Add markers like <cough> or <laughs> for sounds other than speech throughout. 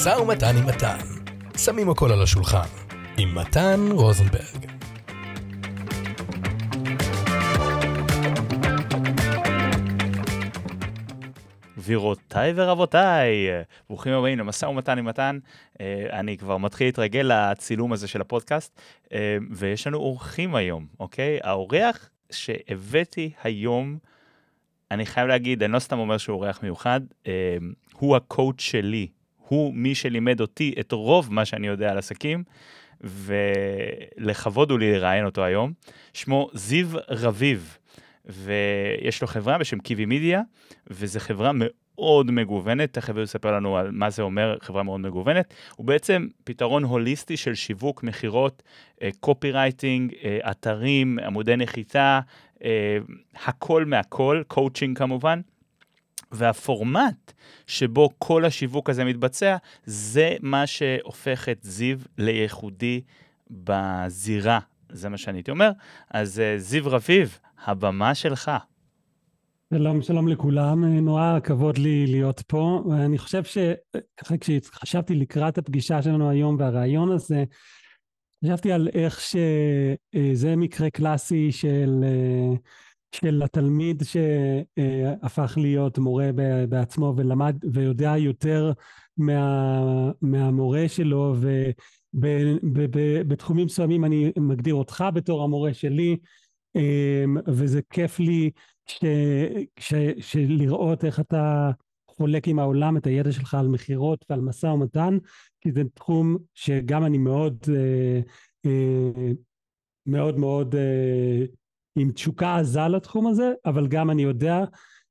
משא ומתן עם מתן. שמים הכל על השולחן. עם מתן רוזנברג. גבירותיי ורבותיי, ברוכים הבאים למשא ומתן עם מתן. אה, אני כבר מתחיל להתרגל לצילום הזה של הפודקאסט, אה, ויש לנו אורחים היום, אוקיי? האורח שהבאתי היום, אני חייב להגיד, אני לא סתם אומר שהוא אורח מיוחד, אה, הוא הקואוצ' שלי, הוא מי שלימד אותי את רוב מה שאני יודע על עסקים, ולכבוד הוא לי לראיין אותו היום. שמו זיו רביב. ויש לו חברה בשם קיבי מידיה, וזו חברה מאוד מגוונת, תכף הוא יספר לנו על מה זה אומר חברה מאוד מגוונת. הוא בעצם פתרון הוליסטי של שיווק, מכירות, קופי רייטינג, אתרים, עמודי נחיתה, אה, הכל מהכל, קואוצ'ינג כמובן. והפורמט שבו כל השיווק הזה מתבצע, זה מה שהופך את זיו לייחודי בזירה, זה מה שאני הייתי אומר. אז אה, זיו רביב, הבמה שלך. שלום, שלום לכולם, נורא כבוד לי להיות פה, ואני חושב שככה כשחשבתי לקראת הפגישה שלנו היום והרעיון הזה, חשבתי על איך שזה מקרה קלאסי של, של התלמיד שהפך להיות מורה בעצמו ולמד ויודע יותר מה, מהמורה שלו ובתחומים מסוימים אני מגדיר אותך בתור המורה שלי אמ, וזה כיף לי ש, ש, שלראות איך אתה חולק עם העולם את הידע שלך על מכירות ועל משא ומתן, כי זה תחום שגם אני מאוד אה, אה, מאוד מאוד אה, עם תשוקה עזה לתחום הזה, אבל גם אני יודע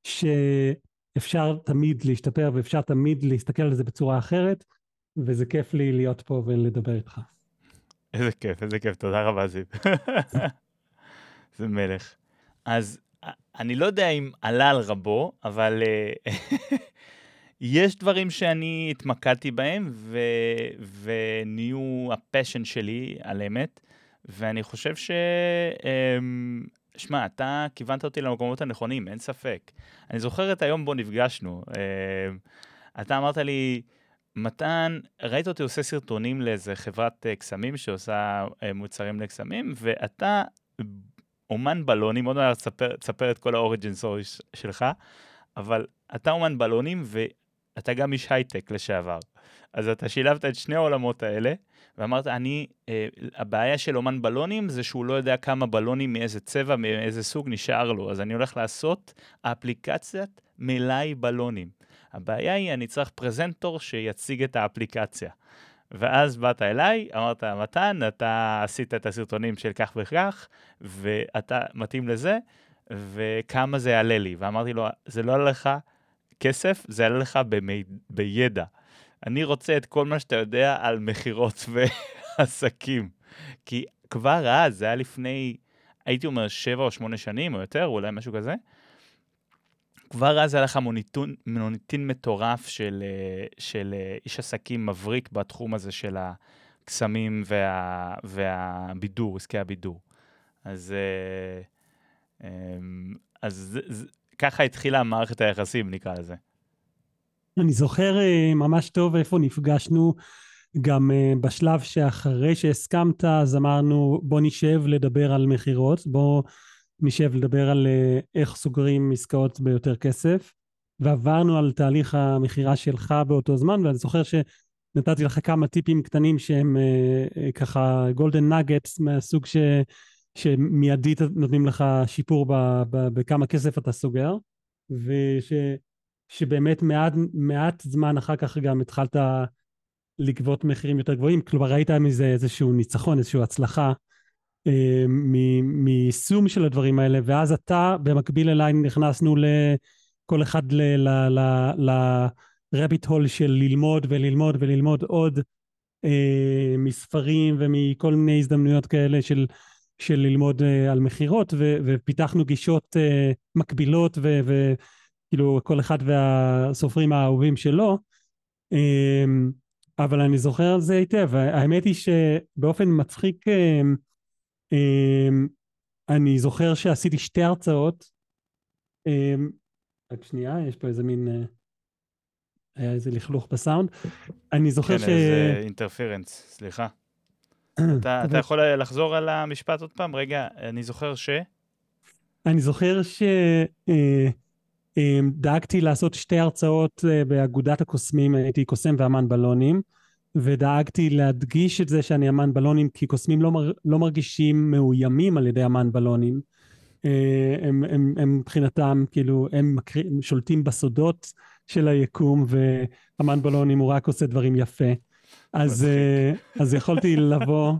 שאפשר תמיד להשתפר ואפשר תמיד להסתכל על זה בצורה אחרת, וזה כיף לי להיות פה ולדבר איתך. איזה כיף, איזה כיף, תודה רבה זיו. <laughs> זה מלך. אז אני לא יודע אם עלה על רבו, אבל אה, <laughs> יש דברים שאני התמקדתי בהם ו... ונהיו ה passion שלי על אמת, ואני חושב ש... אמ, שמע, אתה כיוונת אותי למקומות הנכונים, אין ספק. אני זוכר את היום בו נפגשנו. אמ, אתה אמרת לי, מתן, ראית אותי עושה סרטונים לאיזה חברת אה, קסמים שעושה אה, מוצרים לקסמים, ואתה אומן בלונים, עוד מעט תספר, תספר את כל ה origin story שלך, אבל אתה אומן בלונים ואתה גם איש הייטק לשעבר. אז אתה שילבת את שני העולמות האלה, ואמרת, אני, אה, הבעיה של אומן בלונים זה שהוא לא יודע כמה בלונים מאיזה צבע, מאיזה סוג נשאר לו, אז אני הולך לעשות אפליקציית מלאי בלונים. הבעיה היא, אני צריך פרזנטור שיציג את האפליקציה. ואז באת אליי, אמרת, מתן, אתה עשית את הסרטונים של כך וכך, ואתה מתאים לזה, וכמה זה יעלה לי? ואמרתי לו, זה לא יעלה לך כסף, זה יעלה לך במי... בידע. אני רוצה את כל מה שאתה יודע על מכירות <laughs> ועסקים. כי כבר אז, זה היה לפני, הייתי אומר, שבע או שמונה שנים או יותר, אולי משהו כזה, כבר אז היה לך מוניטון, מוניטין מטורף של, אה, של אה, איש עסקים מבריק בתחום הזה של הקסמים וה, והבידור, עסקי הבידור. אז, אה, אמ, אז אז ככה התחילה מערכת היחסים, נקרא לזה. אני זוכר ממש טוב איפה נפגשנו, גם בשלב שאחרי שהסכמת, אז אמרנו, בוא נשב לדבר על מכירות, בוא... נשב לדבר על אה, איך סוגרים עסקאות ביותר כסף, ועברנו על תהליך המכירה שלך באותו זמן, ואני זוכר שנתתי לך כמה טיפים קטנים שהם אה, אה, ככה גולדן נגטס מהסוג ש... שמיידית נותנים לך שיפור ב, ב, בכמה כסף אתה סוגר, ושבאמת וש, מעט, מעט זמן אחר כך גם התחלת לגבות מחירים יותר גבוהים, כלומר ראית מזה איזשהו ניצחון, איזושהי הצלחה אה, מיישום של הדברים האלה, ואז אתה, במקביל אליי, נכנסנו לכל אחד לרביט הול של ללמוד וללמוד וללמוד עוד אה, מספרים ומכל מיני הזדמנויות כאלה של, של ללמוד אה, על מכירות, ופיתחנו גישות מקבילות, וכאילו כל אחד והסופרים האהובים שלו. אבל אני זוכר על זה היטב. האמת היא שבאופן מצחיק אמ, אני זוכר שעשיתי שתי הרצאות. אמ, רק שנייה, יש פה איזה מין... אה, היה איזה לכלוך בסאונד. אני זוכר כן, ש... איזה אינטרפירנס, סליחה. <clears throat> אתה, אתה יכול לחזור על המשפט עוד פעם? רגע, אני זוכר ש... אני זוכר שדאגתי לעשות שתי הרצאות אה, באגודת הקוסמים, הייתי קוסם ואמן בלונים, ודאגתי להדגיש את זה שאני אמן בלונים, כי קוסמים לא, מר, לא מרגישים מאוימים על ידי אמן בלונים. אה, הם, הם, הם מבחינתם, כאילו, הם. שולטים בסודות של היקום, ואמן בלונים הוא רק עושה דברים יפה. אז, אה, אז יכולתי לבוא...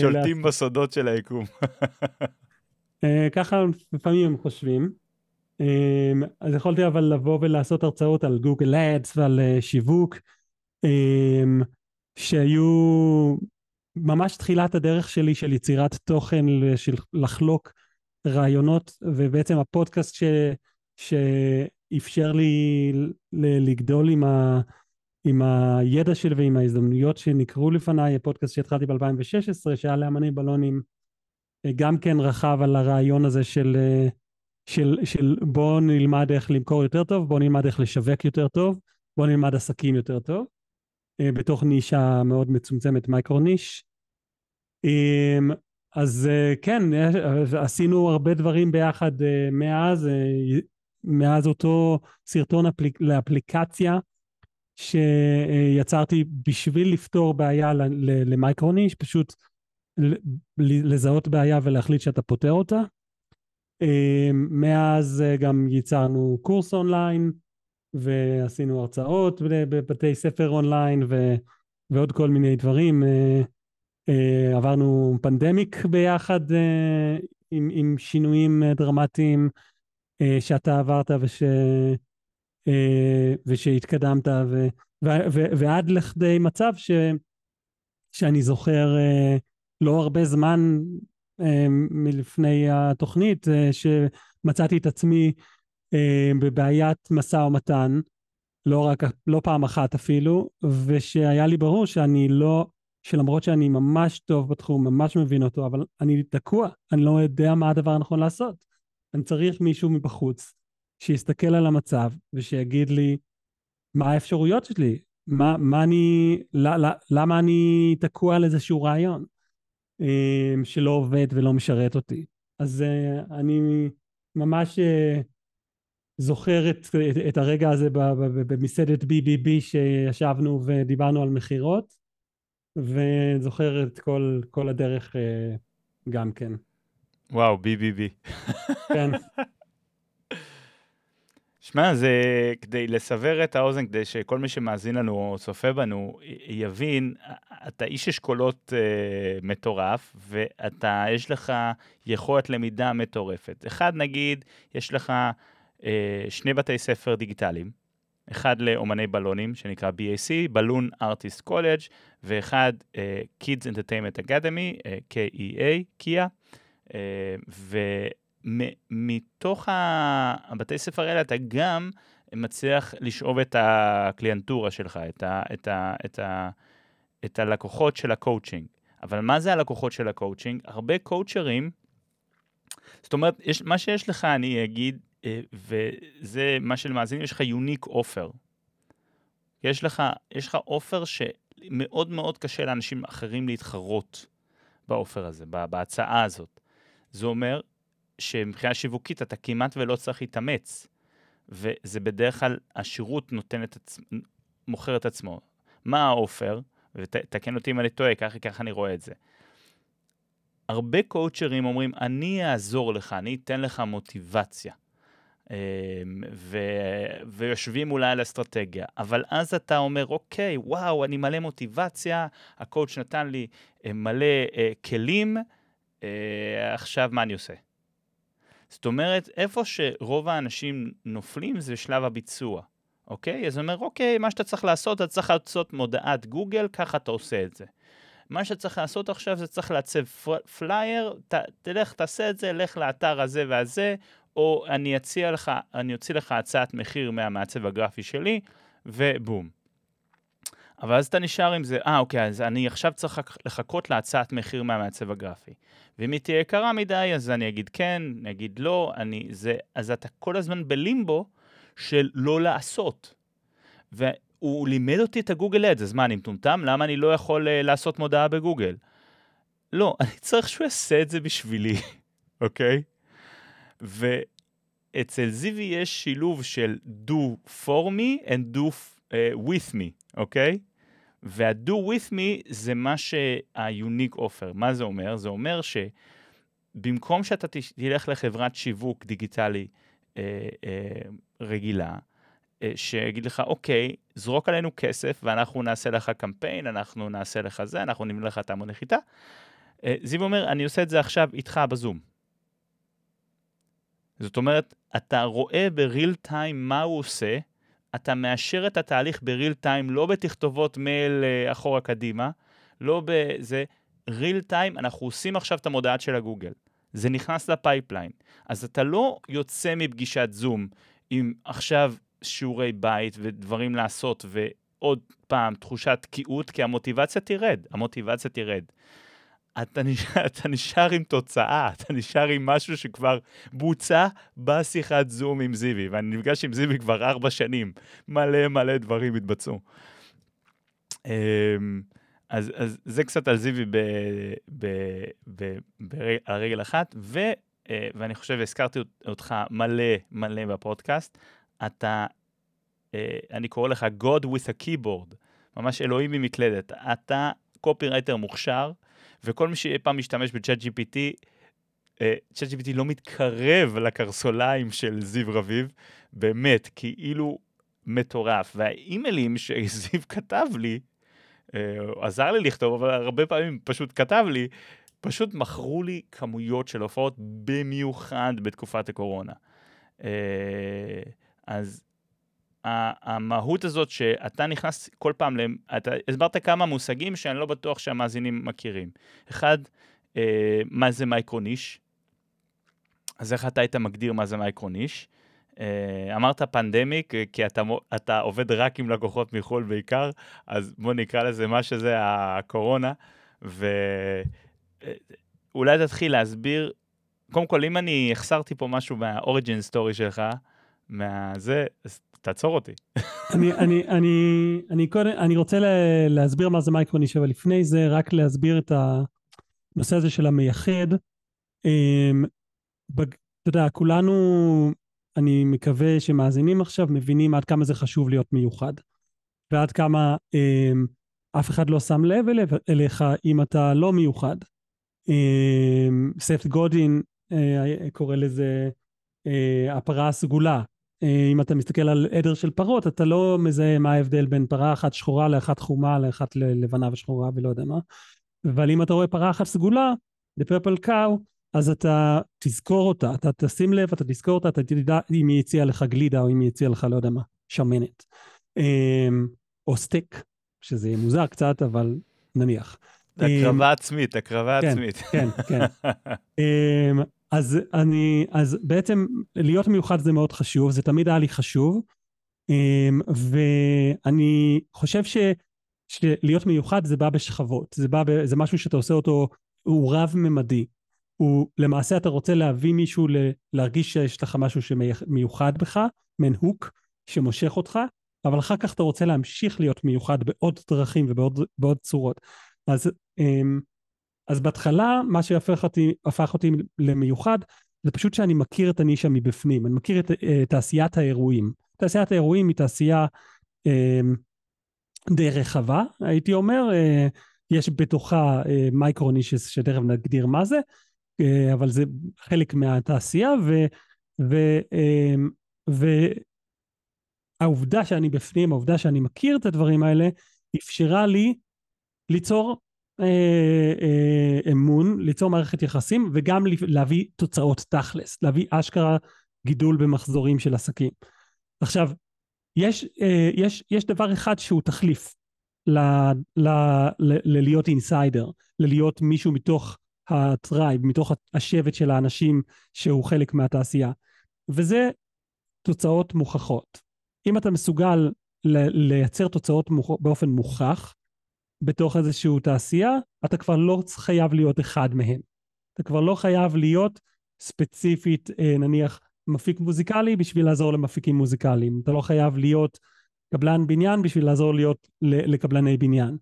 שולטים בסודות של היקום. ככה לפעמים הם חושבים. אה, אז יכולתי אבל לבוא ולעשות הרצאות על גוגל אדס ועל אה, שיווק, שהיו ממש תחילת הדרך שלי של יצירת תוכן, של לחלוק רעיונות, ובעצם הפודקאסט ש, שאפשר לי לגדול עם, ה, עם הידע שלי ועם ההזדמנויות שנקרו לפניי, הפודקאסט שהתחלתי ב-2016, שהיה לאמני בלונים. גם כן רכב על הרעיון הזה של, של, של בואו נלמד איך למכור יותר טוב, בואו נלמד איך לשווק יותר טוב, בואו נלמד עסקים יותר טוב, אה, בתוך נישה מאוד מצומצמת, מייקרו ניש. אמ, אז אה, כן, עשינו הרבה דברים ביחד אה, מאז, מאז אותו סרטון אפליק, לאפליקציה שיצרתי בשביל לפתור בעיה ל micro niche, פשוט לזהות בעיה ולהחליט שאתה פותר אותה. אמ, מאז אה, גם ייצרנו קורס אונליין ועשינו הרצאות בבתי ספר אונליין ו, ועוד כל מיני דברים. אה, אה, עברנו פנדמיק ביחד עם, עם שינויים דרמטיים שאתה עברת וש, ושהתקדמת ו, ו, ו, ועד לכדי מצב ש, שאני זוכר לא הרבה זמן אה, מלפני התוכנית, אה, שמצאתי את עצמי אה, בבעיית משא ומתן, לא רק, לא פעם אחת אפילו, ושהיה לי ברור שאני לא, שלמרות שאני ממש טוב בתחום, ממש מבין אותו, אבל אני תקוע, אני לא יודע מה הדבר הנכון לעשות. אני צריך מישהו מבחוץ שיסתכל על המצב ושיגיד לי מה האפשרויות שלי, מה, מה אני, למה אני תקוע על איזשהו רעיון. אמ, שלא עובד ולא משרת אותי. אז uh, אני ממש uh, זוכר את, את, את הרגע הזה במסעדת BBB שישבנו ודיברנו על מכירות, וזוכר את כל, כל הדרך uh, גם כן. וואו, BBB. כן. <laughs> שמע, זה כדי לסבר את האוזן, כדי שכל מי שמאזין לנו או צופה בנו יבין, אתה איש אשכולות אה, מטורף, ואתה, יש לך יכולת למידה מטורפת. אחד, נגיד, יש לך אה, שני בתי ספר דיגיטליים, אחד לאומני בלונים, שנקרא BAC, בלון ארטיסט קולג', ואחד אה, Kids Entertainment Academy, אה, KEA, קיה, אה, ו... מתוך הבתי ספר האלה אתה גם מצליח לשאוב את הקליינטורה שלך, את, ה, את, ה, את, ה, את הלקוחות של הקואוצ'ינג. אבל מה זה הלקוחות של הקואוצ'ינג? הרבה קואוצ'רים, זאת אומרת, יש, מה שיש לך, אני אגיד, אה, וזה מה שלמאזינים, יש לך unique offer. יש לך, יש לך offer שמאוד מאוד קשה לאנשים אחרים להתחרות ב offer הזה, בהצעה הזאת. זה אומר שמבחינה שיווקית אתה כמעט ולא צריך להתאמץ, וזה בדרך כלל, השירות נותן את עצמו, מוכר את עצמו. מה האופר? ותקן אותי אם אני טועה, ככה, ככה אני רואה את זה. הרבה קואוצ'רים אומרים, אני אעזור לך, אני אתן לך מוטיבציה. אמ, ו... ויושבים אולי על אסטרטגיה, אבל אז אתה אומר, אוקיי, וואו, אני מלא מוטיבציה, הקואוצ' נתן לי אה, מלא אה, כלים, אה, עכשיו מה אני עושה? זאת אומרת, איפה שרוב האנשים נופלים זה שלב הביצוע, אוקיי? אז הוא אומר, אוקיי, מה שאתה צריך לעשות, אתה צריך לעשות מודעת גוגל, ככה אתה עושה את זה. מה שאתה צריך לעשות עכשיו זה צריך לעצב פלייר, ת, תלך, תעשה את זה, לך לאתר הזה והזה, או אני אציע לך, אני אוציא לך הצעת מחיר מהמעצב הגרפי שלי, ובום. אבל אז אתה נשאר עם זה, אה, אוקיי, אז אני עכשיו צריך לחכות להצעת מחיר מהמעצב הגרפי. ואם היא תהיה יקרה מדי, אז אני אגיד כן, אני אגיד לא, אני, זה, אז אתה כל הזמן בלימבו של לא לעשות. והוא לימד אותי את הגוגל אדס, אז מה, אני מטומטם? למה אני לא יכול uh, לעשות מודעה בגוגל? לא, <laughs> אני צריך שהוא יעשה את זה בשבילי, <laughs> אוקיי? ואצל זיוי יש שילוב של do for me and do uh, with me, אוקיי? וה-do with me זה מה שה-unique offer. מה זה אומר? זה אומר שבמקום שאתה תלך לחברת שיווק דיגיטלי אה, אה, רגילה, אה, שיגיד לך, אוקיי, זרוק עלינו כסף ואנחנו נעשה לך קמפיין, אנחנו נעשה לך זה, אנחנו נבנה לך את המון נחיתה. אה, זיו אומר, אני עושה את זה עכשיו איתך בזום. זאת אומרת, אתה רואה בריל טיים מה הוא עושה, אתה מאשר את התהליך בריל טיים, לא בתכתובות מייל אה, אחורה קדימה, לא בזה, ריל טיים, אנחנו עושים עכשיו את המודעת של הגוגל. זה נכנס ל pipeline. אז אתה לא יוצא מפגישת זום עם עכשיו שיעורי בית ודברים לעשות ועוד פעם תחושת תקיעות, כי המוטיבציה תרד, המוטיבציה תרד. אתה נשאר, אתה נשאר עם תוצאה, אתה נשאר עם משהו שכבר בוצע בשיחת זום עם זיוי, ואני נפגש עם זיוי כבר ארבע שנים, מלא מלא דברים התבצעו. אמ, אז, אז זה קצת על זיוי על רגל אחת, ו, אה, ואני חושב, הזכרתי אותך מלא מלא בפודקאסט, אתה, אה, אני קורא לך God with a keyboard, ממש אלוהים ממקלדת. אתה קופירייטר מוכשר, וכל מי שאי פעם משתמש בצ'אט GPT, צ'אט GPT לא מתקרב לקרסוליים של זיו רביב, באמת, כאילו מטורף. והאימיילים שזיו <laughs> כתב לי, אה, עזר לי לכתוב, אבל הרבה פעמים פשוט כתב לי, פשוט מכרו לי כמויות של הופעות, במיוחד בתקופת הקורונה. אה, אז המהות הזאת שאתה נכנס כל פעם, אתה הסברת כמה מושגים שאני לא בטוח שהמאזינים מכירים. אחד, אה, מה זה מייקרוניש? אז איך אתה היית מגדיר מה זה micro niche? אה, אמרת pandemic, כי אתה, אתה עובד רק עם לקוחות מחו"ל בעיקר, אז בוא נקרא לזה מה שזה הקורונה, ואולי תתחיל להסביר, קודם כל, אם אני החסרתי פה משהו מה origin story שלך, מהזה, אז תעצור אותי. אני, אני, אני, אני, קודם, אני רוצה להסביר מה זה micro niche, אבל לפני זה רק להסביר את הנושא הזה של המייחד. אמ, אתה יודע, כולנו, אני מקווה שמאזינים עכשיו, מבינים עד כמה זה חשוב להיות מיוחד. ועד כמה אמ, אף אחד לא שם לב אליך אם אתה לא מיוחד. אמ, ספט גודין אה, קורא לזה אה, הפרה הסגולה. אה, אם אתה מסתכל על עדר של פרות, אתה לא מזהה מה ההבדל בין פרה אחת שחורה לאחת חומה, לאחת לבנה ושחורה ולא יודע מה. אבל אם אתה רואה פרה אחת סגולה, the purple cow, אז אתה תזכור אותה, אתה תשים לב, אתה תזכור אותה, אתה תדע אם היא הציעה לך גלידה או אם היא הציעה לך לא יודע מה, שמנת. אמ, או סטייק, שזה מוזר קצת, אבל נניח. הקרבה אמ, עצמית, הקרבה כן, עצמית. כן, כן. <laughs> אז אני, אז בעצם להיות מיוחד זה מאוד חשוב, זה תמיד היה לי חשוב, אמ, ואני חושב ש, שלהיות מיוחד זה בא בשכבות, זה בא, ב, זה משהו שאתה עושה אותו, הוא רב-ממדי. הוא, למעשה אתה רוצה להביא מישהו ל, להרגיש שיש לך משהו שמיוחד בך, מעין הוק שמושך אותך, אבל אחר כך אתה רוצה להמשיך להיות מיוחד בעוד דרכים ובעוד צורות. אז אמ, אז בהתחלה, מה שהפך אותי, אותי למיוחד, זה פשוט שאני מכיר את הנישה מבפנים, אני מכיר את uh, תעשיית האירועים. תעשיית האירועים היא תעשייה uh, די רחבה, הייתי אומר, uh, יש בתוכה uh, מייקרו נישס שתכף נגדיר מה זה, uh, אבל זה חלק מהתעשייה, ו... ו uh, והעובדה שאני בפנים, העובדה שאני מכיר את הדברים האלה, אפשרה לי ליצור אה, אה, אמון, ליצור מערכת יחסים וגם להביא תוצאות תכלס, להביא אשכרה גידול במחזורים של עסקים. עכשיו, יש, אה, יש, יש דבר אחד שהוא תחליף ל, ל, ל, ללהיות insider, ללהיות מישהו מתוך ה tribe, מתוך השבט של האנשים שהוא חלק מהתעשייה, וזה תוצאות מוכחות. אם אתה מסוגל לייצר תוצאות מוכ... באופן מוכח, בתוך איזושהי תעשייה, אתה כבר לא חייב להיות אחד מהם. אתה כבר לא חייב להיות ספציפית, אה, נניח, מפיק מוזיקלי בשביל לעזור למפיקים מוזיקליים. אתה לא חייב להיות קבלן בניין בשביל לעזור להיות לקבלני בניין.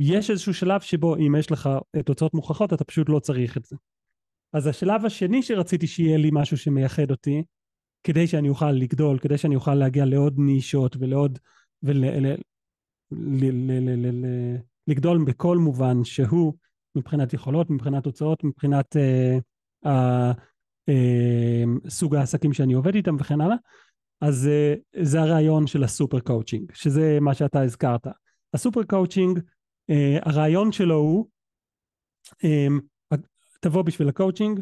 יש איזשהו שלב שבו אם יש לך תוצאות מוכחות אתה פשוט לא צריך את זה. אז השלב השני שרציתי שיהיה לי משהו שמייחד אותי, כדי שאני אוכל לגדול, כדי שאני אוכל להגיע לעוד נישות ולעוד, ולגדול בכל מובן שהוא מבחינת יכולות, מבחינת תוצאות, מבחינת אה, אה, סוג העסקים שאני עובד איתם וכן הלאה, אז אה, זה הרעיון של ה super coaching, שזה מה שאתה הזכרת. ה super coaching, אה, הרעיון שלו הוא, אמ, תבוא בשביל הקואוצ'ינג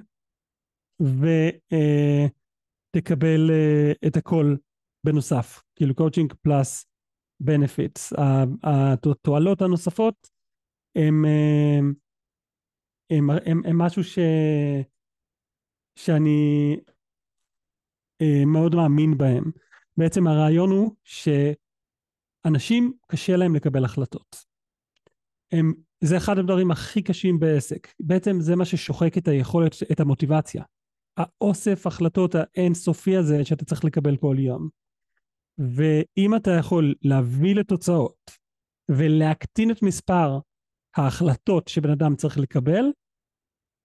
ותקבל uh, uh, את הכל בנוסף, כאילו coaching plus בנפיטס. התועלות הנוספות הם, הם, הם, הם, הם משהו ש, שאני uh, מאוד מאמין בהם. בעצם הרעיון הוא שאנשים קשה להם לקבל החלטות. הם זה אחד הדברים הכי קשים בעסק. בעצם זה מה ששוחק את היכולת, את המוטיבציה. האוסף החלטות האינסופי הזה שאתה צריך לקבל כל יום. ואם אתה יכול להביא לתוצאות ולהקטין את מספר ההחלטות שבן אדם צריך לקבל,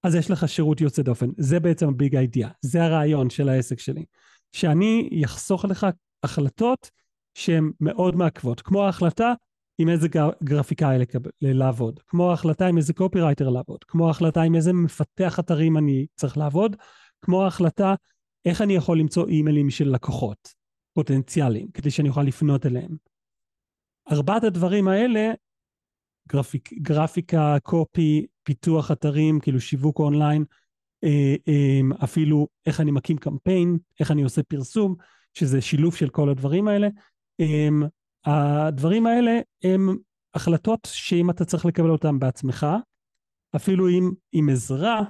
אז יש לך שירות יוצא דופן. זה בעצם ה big idea, זה הרעיון של העסק שלי. שאני אחסוך לך החלטות שהן מאוד מעכבות, כמו ההחלטה עם איזה גרפיקאי לקבל, לעבוד, כמו ההחלטה עם איזה קופירייטר לעבוד, כמו ההחלטה עם איזה מפתח אתרים אני צריך לעבוד, כמו ההחלטה איך אני יכול למצוא אימיילים של לקוחות פוטנציאליים, כדי שאני אוכל לפנות אליהם. ארבעת הדברים האלה, גרפיק, גרפיקה, קופי, פיתוח אתרים, כאילו שיווק אונליין, אה, אה, אפילו איך אני מקים קמפיין, איך אני עושה פרסום, שזה שילוב של כל הדברים האלה, אה, הדברים האלה הם החלטות שאם אתה צריך לקבל אותן בעצמך, אפילו עם, עם עזרה,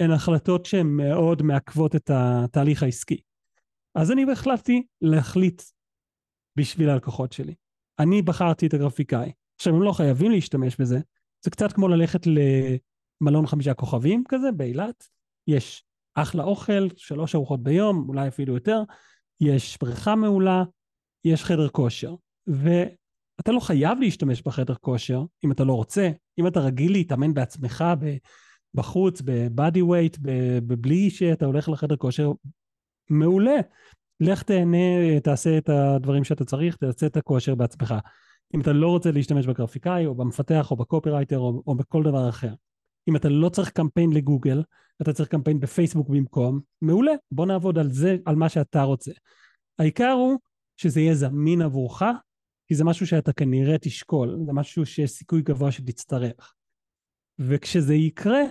הן החלטות שהן מאוד מעכבות את התהליך העסקי. אז אני החלטתי להחליט בשביל הלקוחות שלי. אני בחרתי את הגרפיקאי. עכשיו, הם לא חייבים להשתמש בזה, זה קצת כמו ללכת למלון חמישה כוכבים כזה באילת, יש אחלה אוכל, שלוש ארוחות ביום, אולי אפילו יותר, יש בריכה מעולה, יש חדר כושר, ואתה לא חייב להשתמש בחדר כושר אם אתה לא רוצה. אם אתה רגיל להתאמן בעצמך בחוץ, ב body weight, בלי שאתה הולך לחדר כושר, מעולה. לך תהנה, תעשה את הדברים שאתה צריך, תעשה את הכושר בעצמך. אם אתה לא רוצה להשתמש בגרפיקאי, או במפתח, או בקופירייטר, או, או בכל דבר אחר. אם אתה לא צריך קמפיין לגוגל, אתה צריך קמפיין בפייסבוק במקום, מעולה, בוא נעבוד על זה, על מה שאתה רוצה. העיקר הוא שזה יהיה זמין עבורך, כי זה משהו שאתה כנראה תשקול, זה משהו שיש סיכוי גבוה שתצטרך. וכשזה יקרה,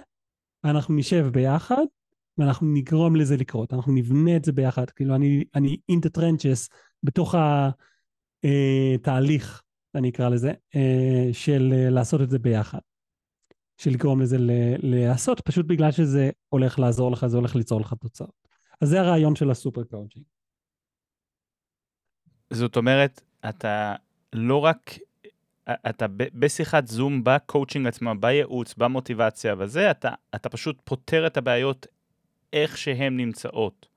אנחנו נשב ביחד, ואנחנו נגרום לזה לקרות, אנחנו נבנה את זה ביחד, כאילו אני, אני in the trenches בתוך התהליך, אה, אני אקרא לזה, אה, של אה, לעשות את זה ביחד. של לגרום לזה להיעשות, פשוט בגלל שזה הולך לעזור לך, זה הולך ליצור לך תוצאות. אז זה הרעיון של ה super coaching. זאת אומרת, אתה לא רק, אתה בשיחת זום, בקואוצ'ינג עצמו, בייעוץ, במוטיבציה וזה, אתה, אתה פשוט פותר את הבעיות איך שהן נמצאות.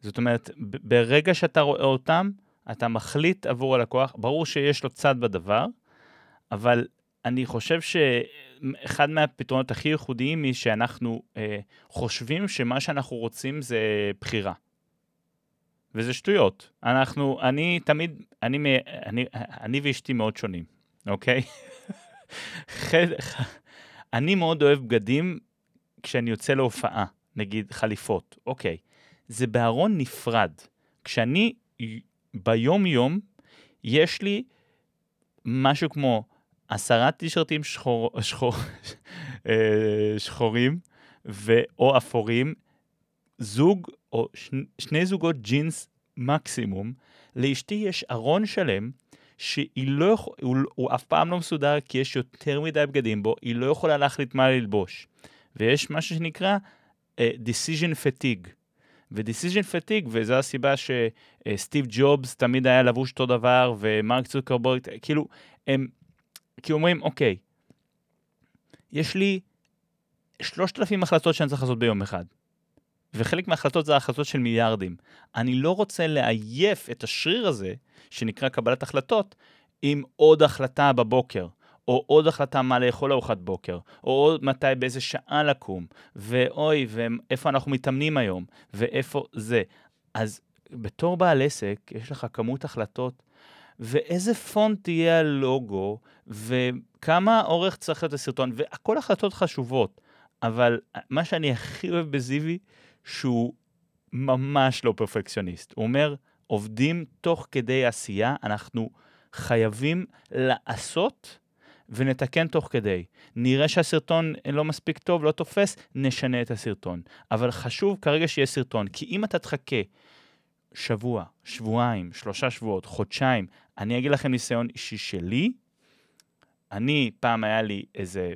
זאת אומרת, ברגע שאתה רואה אותם, אתה מחליט עבור הלקוח, ברור שיש לו צד בדבר, אבל אני חושב שאחד מהפתרונות הכי ייחודיים היא שאנחנו אה, חושבים שמה שאנחנו רוצים זה בחירה. וזה שטויות. אנחנו, אני תמיד, אני, אני, אני ואשתי מאוד שונים, אוקיי? <laughs> אני מאוד אוהב בגדים כשאני יוצא להופעה, נגיד חליפות, אוקיי. זה בארון נפרד. כשאני ביום-יום, יש לי משהו כמו עשרה טישרטים שחור, שחור, אה, שחורים ו, או אפורים, זוג או שני, שני זוגות ג'ינס מקסימום, לאשתי יש ארון שלם שהיא לא יכולה, הוא, הוא אף פעם לא מסודר כי יש יותר מדי בגדים בו, היא לא יכולה להחליט מה ללבוש. ויש משהו שנקרא decision fatigue. ו-decision fatigue, וזו הסיבה שסטיב uh, ג'ובס תמיד היה לבוש אותו דבר, ומרק צוקרבורג, כאילו, הם, כי אומרים, אוקיי, יש לי שלושת אלפים החלטות שאני צריך לעשות ביום אחד. וחלק מההחלטות זה החלטות של מיליארדים. אני לא רוצה לעייף את השריר הזה, שנקרא קבלת החלטות, עם עוד החלטה בבוקר, או עוד החלטה מה לאכול ארוחת בוקר, או עוד מתי באיזה שעה לקום, ואוי, ואיפה אנחנו מתאמנים היום, ואיפה זה. אז בתור בעל עסק, יש לך כמות החלטות, ואיזה פונט תהיה הלוגו, וכמה אורך צריך להיות הסרטון, והכל החלטות חשובות. אבל מה שאני הכי אוהב בזיוי, שהוא ממש לא פרפקציוניסט. הוא אומר, עובדים תוך כדי עשייה, אנחנו חייבים לעשות ונתקן תוך כדי. נראה שהסרטון לא מספיק טוב, לא תופס, נשנה את הסרטון. אבל חשוב כרגע שיהיה סרטון, כי אם אתה תחכה שבוע, שבועיים, שלושה שבועות, חודשיים, אני אגיד לכם ניסיון אישי שלי, אני, פעם היה לי איזה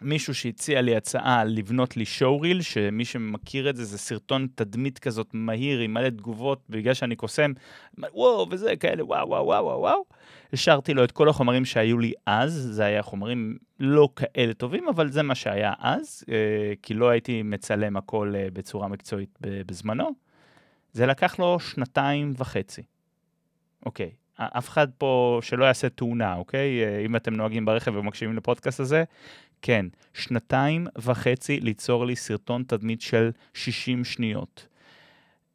מישהו שהציע לי הצעה לבנות לי שואו-ריל, שמי שמכיר את זה, זה סרטון תדמית כזאת מהיר עם מלא תגובות, בגלל שאני קוסם, וואו, וזה כאלה, וואו, וואו, וואו, וואו. השארתי לו את כל החומרים שהיו לי אז, זה היה חומרים לא כאלה טובים, אבל זה מה שהיה אז, אה, כי לא הייתי מצלם הכל אה, בצורה מקצועית בזמנו. זה לקח לו שנתיים וחצי. אוקיי, אף אחד פה שלא יעשה תאונה, אוקיי? אה, אם אתם נוהגים ברכב ומקשיבים לפודקאסט הזה, כן, שנתיים וחצי ליצור לי סרטון תדמית של 60 שניות.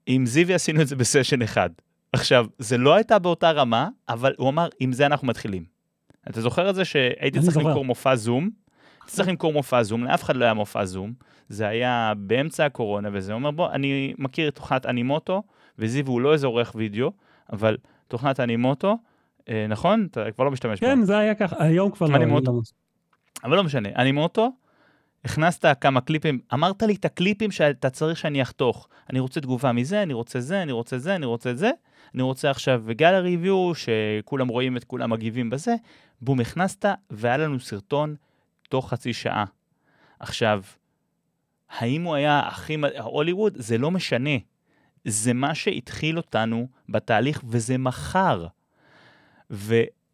עם זיוי עשינו את זה בסשן אחד. עכשיו, זה לא הייתה באותה רמה, אבל הוא אמר, עם זה אנחנו מתחילים. אתה זוכר את זה שהייתי צריך זוכר. למכור מופע זום? הייתי צריך למכור מופע זום, לאף אחד לא היה מופע זום. זה היה באמצע הקורונה, וזה אומר, בוא, אני מכיר את תוכנת אנימוטו, וזיו הוא לא איזה עורך וידאו, אבל תוכנת אנימוטו, אה, נכון? אתה כבר לא משתמש בה. כן, זה היה ככה, היום כבר לא. אבל לא משנה, אנימוטו, הכנסת כמה קליפים, אמרת לי את הקליפים שאתה צריך שאני אחתוך. אני רוצה תגובה מזה, אני רוצה זה, אני רוצה זה, אני רוצה זה. אני רוצה עכשיו גל הריוויו, שכולם רואים את כולם מגיבים בזה. בום, הכנסת, והיה לנו סרטון תוך חצי שעה. עכשיו, האם הוא היה הכי... הוליווד? זה לא משנה. זה מה שהתחיל אותנו בתהליך, וזה מחר.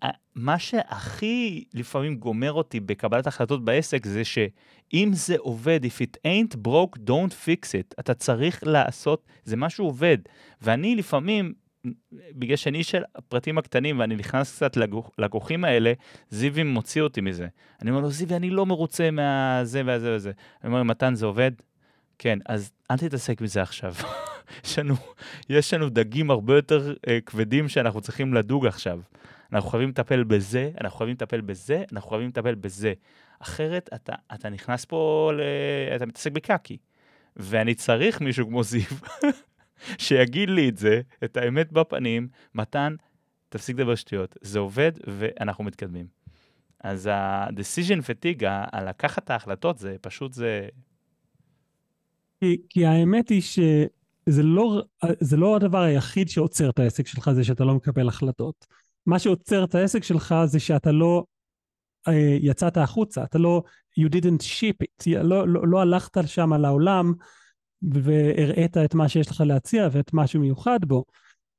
ומה שהכי לפעמים גומר אותי בקבלת החלטות בעסק, זה שאם זה עובד, if it ain't broke, don't fix it. אתה צריך לעשות, זה משהו עובד. ואני לפעמים, בגלל שאני של הפרטים הקטנים ואני נכנס קצת לכוחים האלה, זיוי מוציא אותי מזה. אני אומר לו, זיוי, אני לא מרוצה מהזה והזה וזה. אני אומר, מתן, זה עובד? כן, אז אל תתעסק בזה עכשיו. <laughs> יש, לנו, יש לנו דגים הרבה יותר uh, כבדים שאנחנו צריכים לדוג עכשיו. אנחנו חייבים לטפל בזה, אנחנו חייבים לטפל בזה, אנחנו חייבים לטפל בזה. אחרת אתה, אתה נכנס פה, ל... אתה מתעסק בקקי. ואני צריך מישהו כמו זיו, <laughs> שיגיד לי את זה, את האמת בפנים, מתן, תפסיק לדבר שטויות, זה עובד ואנחנו מתקדמים. אז ה-decision fatigue, על לקחת את ההחלטות, זה פשוט, זה... כי, כי האמת היא שזה לא, לא הדבר היחיד שעוצר את העסק שלך, זה שאתה לא מקבל החלטות. מה שעוצר את העסק שלך זה שאתה לא uh, יצאת החוצה, אתה לא, you didn't ship it, לא, לא, לא הלכת שם לעולם והראית את מה שיש לך להציע ואת משהו מיוחד בו.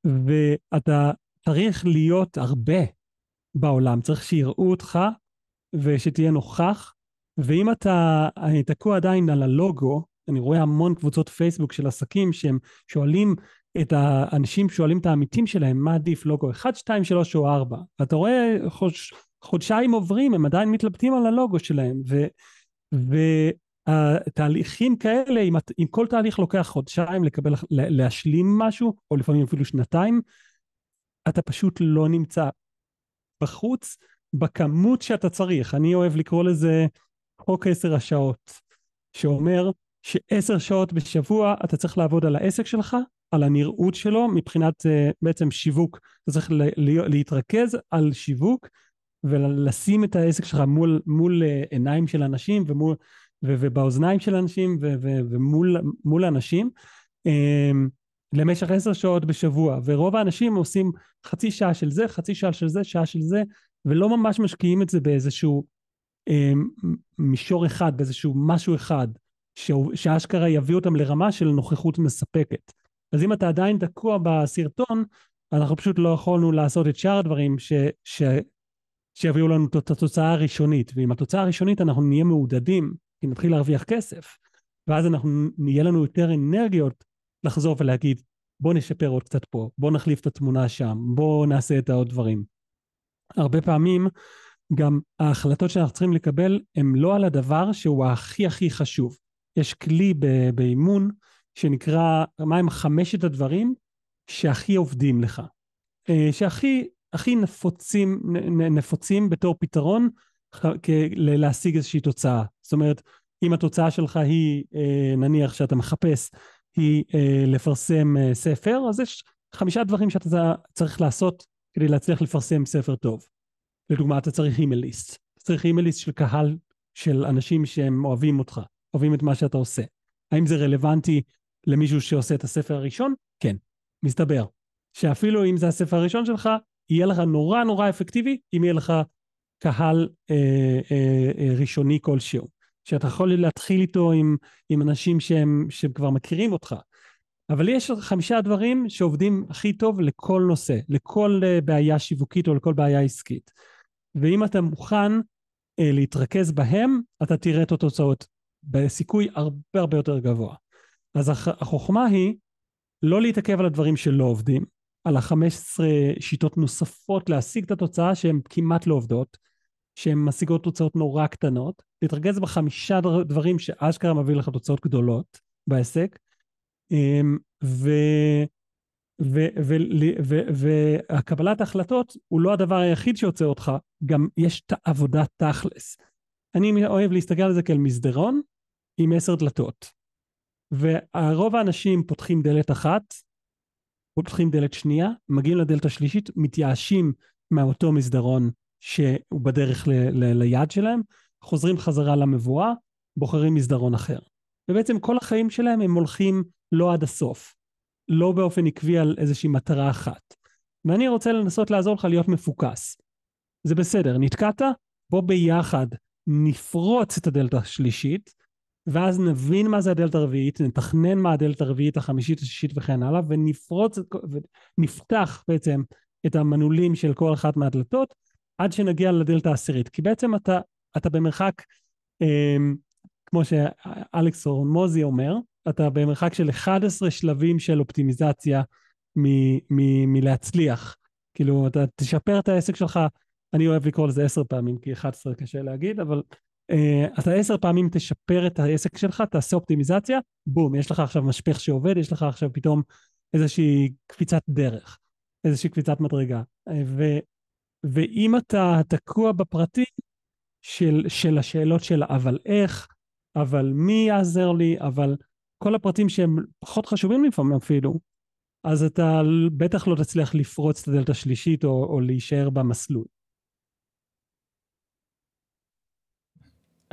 ואתה צריך להיות הרבה בעולם, צריך שיראו אותך ושתהיה נוכח. ואם אתה תקוע עדיין על הלוגו, אני רואה המון קבוצות פייסבוק של עסקים שהם שואלים את האנשים, שואלים את העמיתים שלהם, מה עדיף לוגו 1, 2, 3 או 4. ואתה רואה חודש, חודשיים עוברים, הם עדיין מתלבטים על הלוגו שלהם. ו, והתהליכים כאלה, אם, אם כל תהליך לוקח חודשיים לקבל, להשלים משהו, או לפעמים אפילו שנתיים, אתה פשוט לא נמצא בחוץ בכמות שאתה צריך. אני אוהב לקרוא לזה חוק עשר השעות, שאומר שעשר שעות בשבוע אתה צריך לעבוד על העסק שלך, על הנראות שלו מבחינת uh, בעצם שיווק. אתה צריך להתרכז על שיווק ולשים את העסק שלך מול, מול uh, עיניים של אנשים ומול, ו, ובאוזניים של אנשים ו, ו, ומול אנשים um, למשך עשר שעות בשבוע. ורוב האנשים עושים חצי שעה של זה, חצי שעה של זה, שעה של זה, ולא ממש משקיעים את זה באיזשהו um, מישור אחד, באיזשהו משהו אחד. שאשכרה יביא אותם לרמה של נוכחות מספקת. אז אם אתה עדיין תקוע בסרטון, אנחנו פשוט לא יכולנו לעשות את שאר הדברים ש, ש, שיביאו לנו את התוצאה הראשונית. ועם התוצאה הראשונית אנחנו נהיה מעודדים, כי נתחיל להרוויח כסף. ואז אנחנו, נהיה לנו יותר אנרגיות לחזור ולהגיד, בוא נשפר עוד קצת פה, בוא נחליף את התמונה שם, בוא נעשה את העוד דברים. הרבה פעמים גם ההחלטות שאנחנו צריכים לקבל הן לא על הדבר שהוא הכי הכי חשוב. יש כלי באימון שנקרא, מהם חמשת הדברים שהכי עובדים לך. אה, שהכי הכי נפוצים, נפוצים בתור פתרון להשיג איזושהי תוצאה. זאת אומרת, אם התוצאה שלך היא, אה, נניח שאתה מחפש, היא אה, לפרסם ספר, אז יש חמישה דברים שאתה צריך לעשות כדי להצליח לפרסם ספר טוב. לדוגמה, אתה צריך אימייל ליסט. אתה צריך אימייל ליסט של קהל של אנשים שהם אוהבים אותך, אוהבים את מה שאתה עושה. האם זה רלוונטי למישהו שעושה את הספר הראשון? כן, מסתבר. שאפילו אם זה הספר הראשון שלך, יהיה לך נורא נורא אפקטיבי אם יהיה לך קהל אה, אה, אה, ראשוני כלשהו. שאתה יכול להתחיל איתו עם, עם אנשים שהם, שהם כבר מכירים אותך. אבל יש חמישה דברים שעובדים הכי טוב לכל נושא, לכל אה, בעיה שיווקית או לכל בעיה עסקית. ואם אתה מוכן אה, להתרכז בהם, אתה תראה את התוצאות בסיכוי הרבה הרבה יותר גבוה. אז הח, החוכמה היא לא להתעכב על הדברים שלא עובדים, על ה-15 שיטות נוספות להשיג את התוצאה שהן כמעט לא עובדות, שהן משיגות תוצאות נורא קטנות, להתרכז בחמישה דברים שאשכרה מביא לך תוצאות גדולות בעסק, אמ, ו... והקבלת ההחלטות הוא לא הדבר היחיד שיוצא אותך, גם יש את העבודת תכלס. אני אוהב להסתכל על זה כאל מסדרון עם עשר דלתות. ורוב האנשים פותחים דלת אחת, פותחים דלת שנייה, מגיעים לדלת השלישית, מתייאשים מאותו מסדרון שהוא בדרך ל- ל- ליד שלהם, חוזרים חזרה למבואה, בוחרים מסדרון אחר. ובעצם כל החיים שלהם הם הולכים לא עד הסוף, לא באופן עקבי על איזושהי מטרה אחת. ואני רוצה לנסות לעזור לך להיות מפוקס. זה בסדר, נתקעת? בוא ביחד נפרוץ את הדלת השלישית, ואז נבין מה זה הדלת הרביעית, נתכנן מה הדלת הרביעית, החמישית, השישית וכן הלאה, ונפרוץ, ונפתח בעצם את המנעולים של כל אחת מהדלתות, עד שנגיע לדלת העשירית. כי בעצם אתה, אתה במרחק, אה, כמו שאלכס מוזי אומר, אתה במרחק של 11 שלבים של אופטימיזציה מ- מ- מלהצליח. כאילו, אתה תשפר את העסק שלך, אני אוהב לקרוא לזה 10 פעמים, כי 11 קשה להגיד, אבל אתה 10 פעמים תשפר את העסק שלך, תעשה אופטימיזציה, בום, יש לך עכשיו משפך שעובד, יש לך עכשיו פתאום איזושהי קפיצת דרך, איזושהי קפיצת מדרגה. ו, ואם אתה תקוע בפרטים של, של השאלות של אבל איך, אבל מי יעזר לי, אבל כל הפרטים שהם פחות חשובים לפעמים אפילו, אז אתה בטח לא תצליח לפרוץ את הדלת השלישית או, או להישאר במסלול.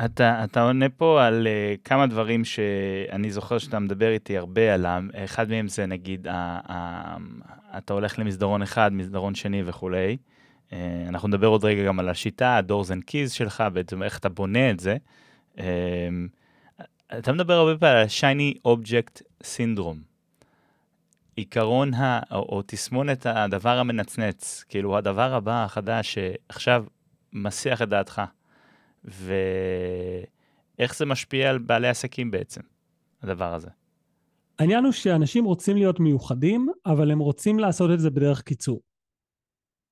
אתה, אתה עונה פה על uh, כמה דברים שאני זוכר שאתה מדבר איתי הרבה עליהם. אחד מהם זה נגיד, uh, uh, אתה הולך למסדרון אחד, מסדרון שני וכולי. Uh, אנחנו נדבר עוד רגע גם על השיטה, ה-doors and keys שלך, בעצם איך אתה בונה את זה. Uh, אתה מדבר הרבה פעמים על ה-shiny object syndrome. עיקרון ה... או, או תסמונת הדבר המנצנץ, כאילו הדבר הבא החדש שעכשיו מסיח את דעתך. ואיך זה משפיע על בעלי עסקים בעצם, הדבר הזה. העניין הוא שאנשים רוצים להיות מיוחדים, אבל הם רוצים לעשות את זה בדרך קיצור.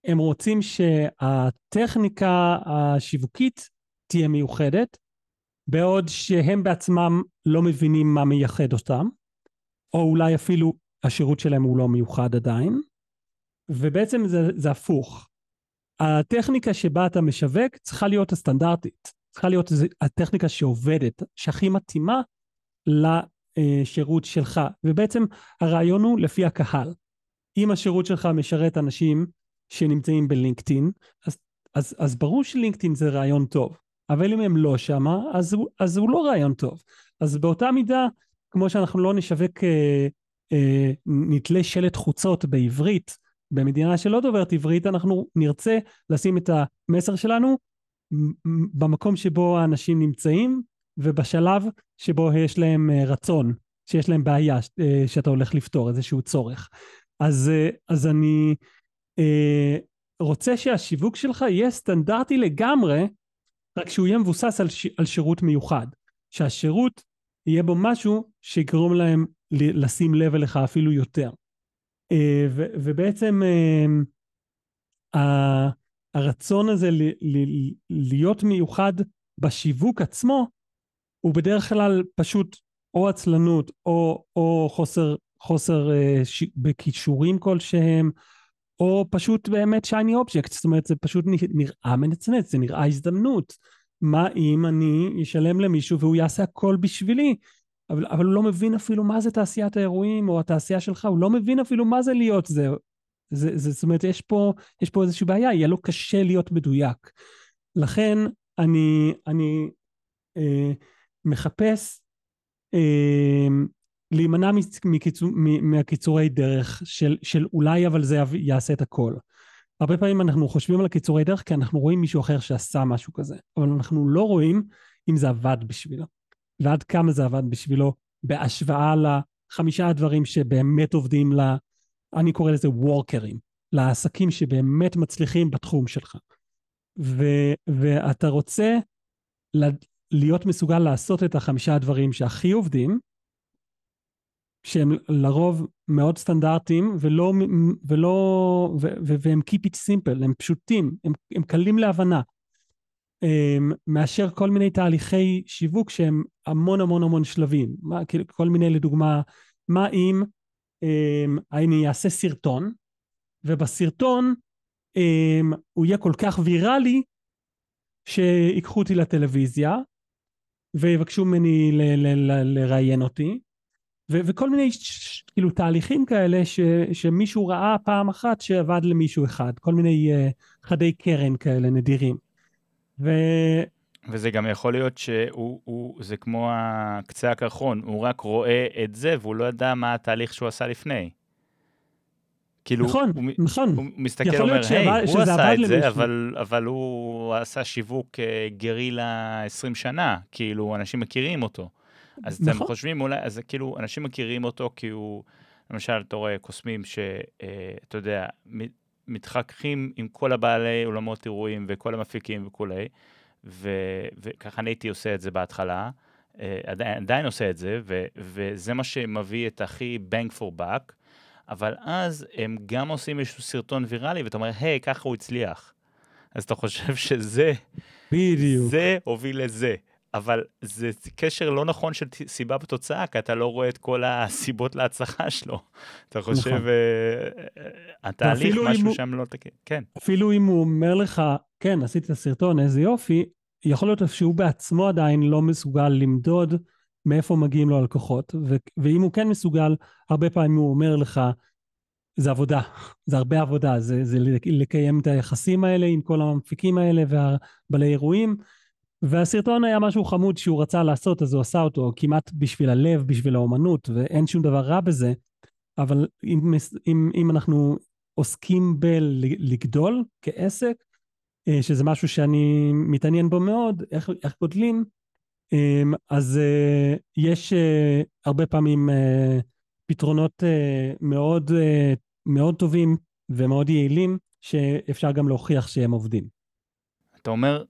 הם רוצים שהטכניקה השיווקית תהיה מיוחדת, בעוד שהם בעצמם לא מבינים מה מייחד אותם, או אולי אפילו השירות שלהם הוא לא מיוחד עדיין, ובעצם זה, זה הפוך. הטכניקה שבה אתה משווק צריכה להיות הסטנדרטית, צריכה להיות הטכניקה שעובדת, שהכי מתאימה לשירות שלך, ובעצם הרעיון הוא לפי הקהל. אם השירות שלך משרת אנשים שנמצאים בלינקדאין, אז, אז, אז ברור שלינקדאין זה רעיון טוב. אבל אם הם לא שמה, אז, אז הוא לא רעיון טוב. אז באותה מידה, כמו שאנחנו לא נשווק, אה, אה, נתלה שלט חוצות בעברית, במדינה שלא דוברת עברית, אנחנו נרצה לשים את המסר שלנו במקום שבו האנשים נמצאים, ובשלב שבו יש להם אה, רצון, שיש להם בעיה אה, שאתה הולך לפתור, איזשהו צורך. אז, אה, אז אני רוצה שהשיווק שלך יהיה סטנדרטי לגמרי, רק שהוא יהיה מבוסס על, ש... על שירות מיוחד. שהשירות יהיה בו משהו שיגרום להם לשים לב אליך אפילו יותר. אה, ו, ובעצם אה, הרצון הזה להיות מיוחד בשיווק עצמו, הוא בדרך כלל פשוט או עצלנות או, או חוסר, חוסר uh, ש... בכישורים כלשהם, או פשוט באמת שייני אובייקט, זאת אומרת זה פשוט נראה מנצנץ, זה נראה הזדמנות. מה אם אני אשלם למישהו והוא יעשה הכל בשבילי? אבל, אבל הוא לא מבין אפילו מה זה תעשיית האירועים או התעשייה שלך, הוא לא מבין אפילו מה זה להיות זה. זה, זה זאת אומרת, יש פה, יש פה איזושהי בעיה, יהיה לו קשה להיות מדויק. לכן אני, אני אה, מחפש אה, להימנע מקיצור, מהקיצורי דרך של, של אולי אבל זה יעשה את הכל. הרבה פעמים אנחנו חושבים על הקיצורי דרך כי אנחנו רואים מישהו אחר שעשה משהו כזה, אבל אנחנו לא רואים אם זה עבד בשבילו, ועד כמה זה עבד בשבילו בהשוואה לחמישה הדברים שבאמת עובדים ל... אני קורא לזה וורקרים, לעסקים שבאמת מצליחים בתחום שלך. ו, ואתה רוצה להיות מסוגל לעשות את החמישה הדברים שהכי עובדים, שהם לרוב מאוד סטנדרטיים ולא, ולא ו, ו, והם keep it simple, הם פשוטים, הם, הם קלים להבנה. אמ, מאשר כל מיני תהליכי שיווק שהם המון המון המון שלבים. מה, כאילו, כל מיני לדוגמה, מה אם אמ, אני אעשה סרטון, ובסרטון הם, הוא יהיה כל כך ויראלי שיקחו אותי לטלוויזיה ויבקשו ממני לראיין אותי וכל מיני ש- כאילו תהליכים כאלה ש- שמישהו ראה פעם אחת שעבד למישהו אחד, כל מיני uh, חדי קרן כאלה נדירים. ו- וזה גם יכול להיות שהוא, הוא, זה כמו קצה הקרחון, הוא רק רואה את זה והוא לא ידע מה התהליך שהוא עשה לפני. כאילו, נכון, הוא, נכון. הוא מסתכל ואומר, היי, הוא עשה את זה, אבל, אבל הוא עשה שיווק אה, גרילה 20 שנה, כאילו, אנשים מכירים אותו. אז נכון. אתם חושבים אולי, אז כאילו, אנשים מכירים אותו כי הוא, למשל, אתה רואה קוסמים שאתה אה, יודע, מתחככים עם כל הבעלי אולמות אירועים וכל המפיקים וכולי, וככה אני הייתי עושה את זה בהתחלה, אה, עדיין, עדיין עושה את זה, ו, וזה מה שמביא את הכי bang for buck. אבל אז הם גם עושים איזשהו סרטון ויראלי, ואתה אומר, היי, ככה הוא הצליח. אז אתה חושב שזה, בדיוק. זה הוביל לזה. אבל זה קשר לא נכון של סיבה בתוצאה, כי אתה לא רואה את כל הסיבות להצלחה שלו. אתה חושב, נכון. uh, התהליך, משהו הוא, שם לא תקין. כן. אפילו אם הוא אומר לך, כן, עשית סרטון, איזה יופי, יכול להיות שהוא בעצמו עדיין לא מסוגל למדוד מאיפה מגיעים לו הלקוחות, ו- ואם הוא כן מסוגל, הרבה פעמים הוא אומר לך, זה עבודה, זה הרבה עבודה, זה, זה לקיים את היחסים האלה עם כל המפיקים האלה והבעלי אירועים, והסרטון היה משהו חמוד שהוא רצה לעשות, אז הוא עשה אותו כמעט בשביל הלב, בשביל האומנות, ואין שום דבר רע בזה, אבל אם, אם, אם אנחנו עוסקים בלגדול כעסק, אה, שזה משהו שאני מתעניין בו מאוד, איך, איך גודלים, אמ, אז אה, יש אה, הרבה פעמים אה, פתרונות מאוד, מאוד טובים ומאוד יעילים, שאפשר גם להוכיח שהם עובדים. אתה אומר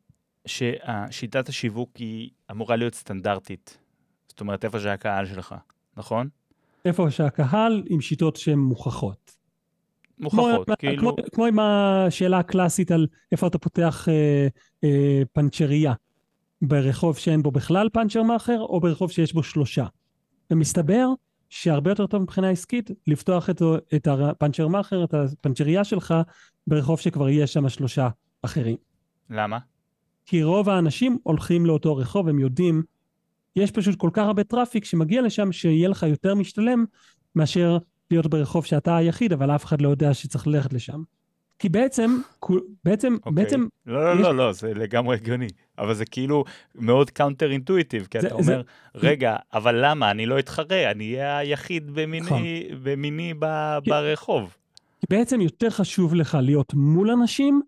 ששיטת השיווק היא אמורה להיות סטנדרטית. זאת אומרת, איפה שהקהל שלך, נכון? איפה שהקהל עם שיטות שהן מוכחות. מוכחות, כמו, כאילו... כמו, כמו עם השאלה הקלאסית על איפה אתה פותח אה, אה, פנצ'ריה. ברחוב שאין בו בכלל פאנצ'ר מאחר, או ברחוב שיש בו שלושה. ומסתבר שהרבה יותר טוב מבחינה עסקית לפתוח את, את הפאנצ'ר מאחר, את הפאנצ'ריה שלך, ברחוב שכבר יש שם שלושה אחרים. למה? כי רוב האנשים הולכים לאותו רחוב, הם יודעים, יש פשוט כל כך הרבה traffic שמגיע לשם, שיהיה לך יותר משתלם מאשר להיות ברחוב שאתה היחיד, אבל אף אחד לא יודע שצריך ללכת לשם. כי בעצם, בעצם, okay. אוקיי. בעצם... לא, לא, יש... לא, לא, זה לגמרי הגיוני. אבל זה כאילו מאוד counter intuitive, כי זה, אתה אומר, זה... רגע, אבל למה? אני לא אתחרה, אני אהיה היחיד במיני, נכון. במיני ב, כי... ברחוב. כי בעצם יותר חשוב לך להיות מול אנשים,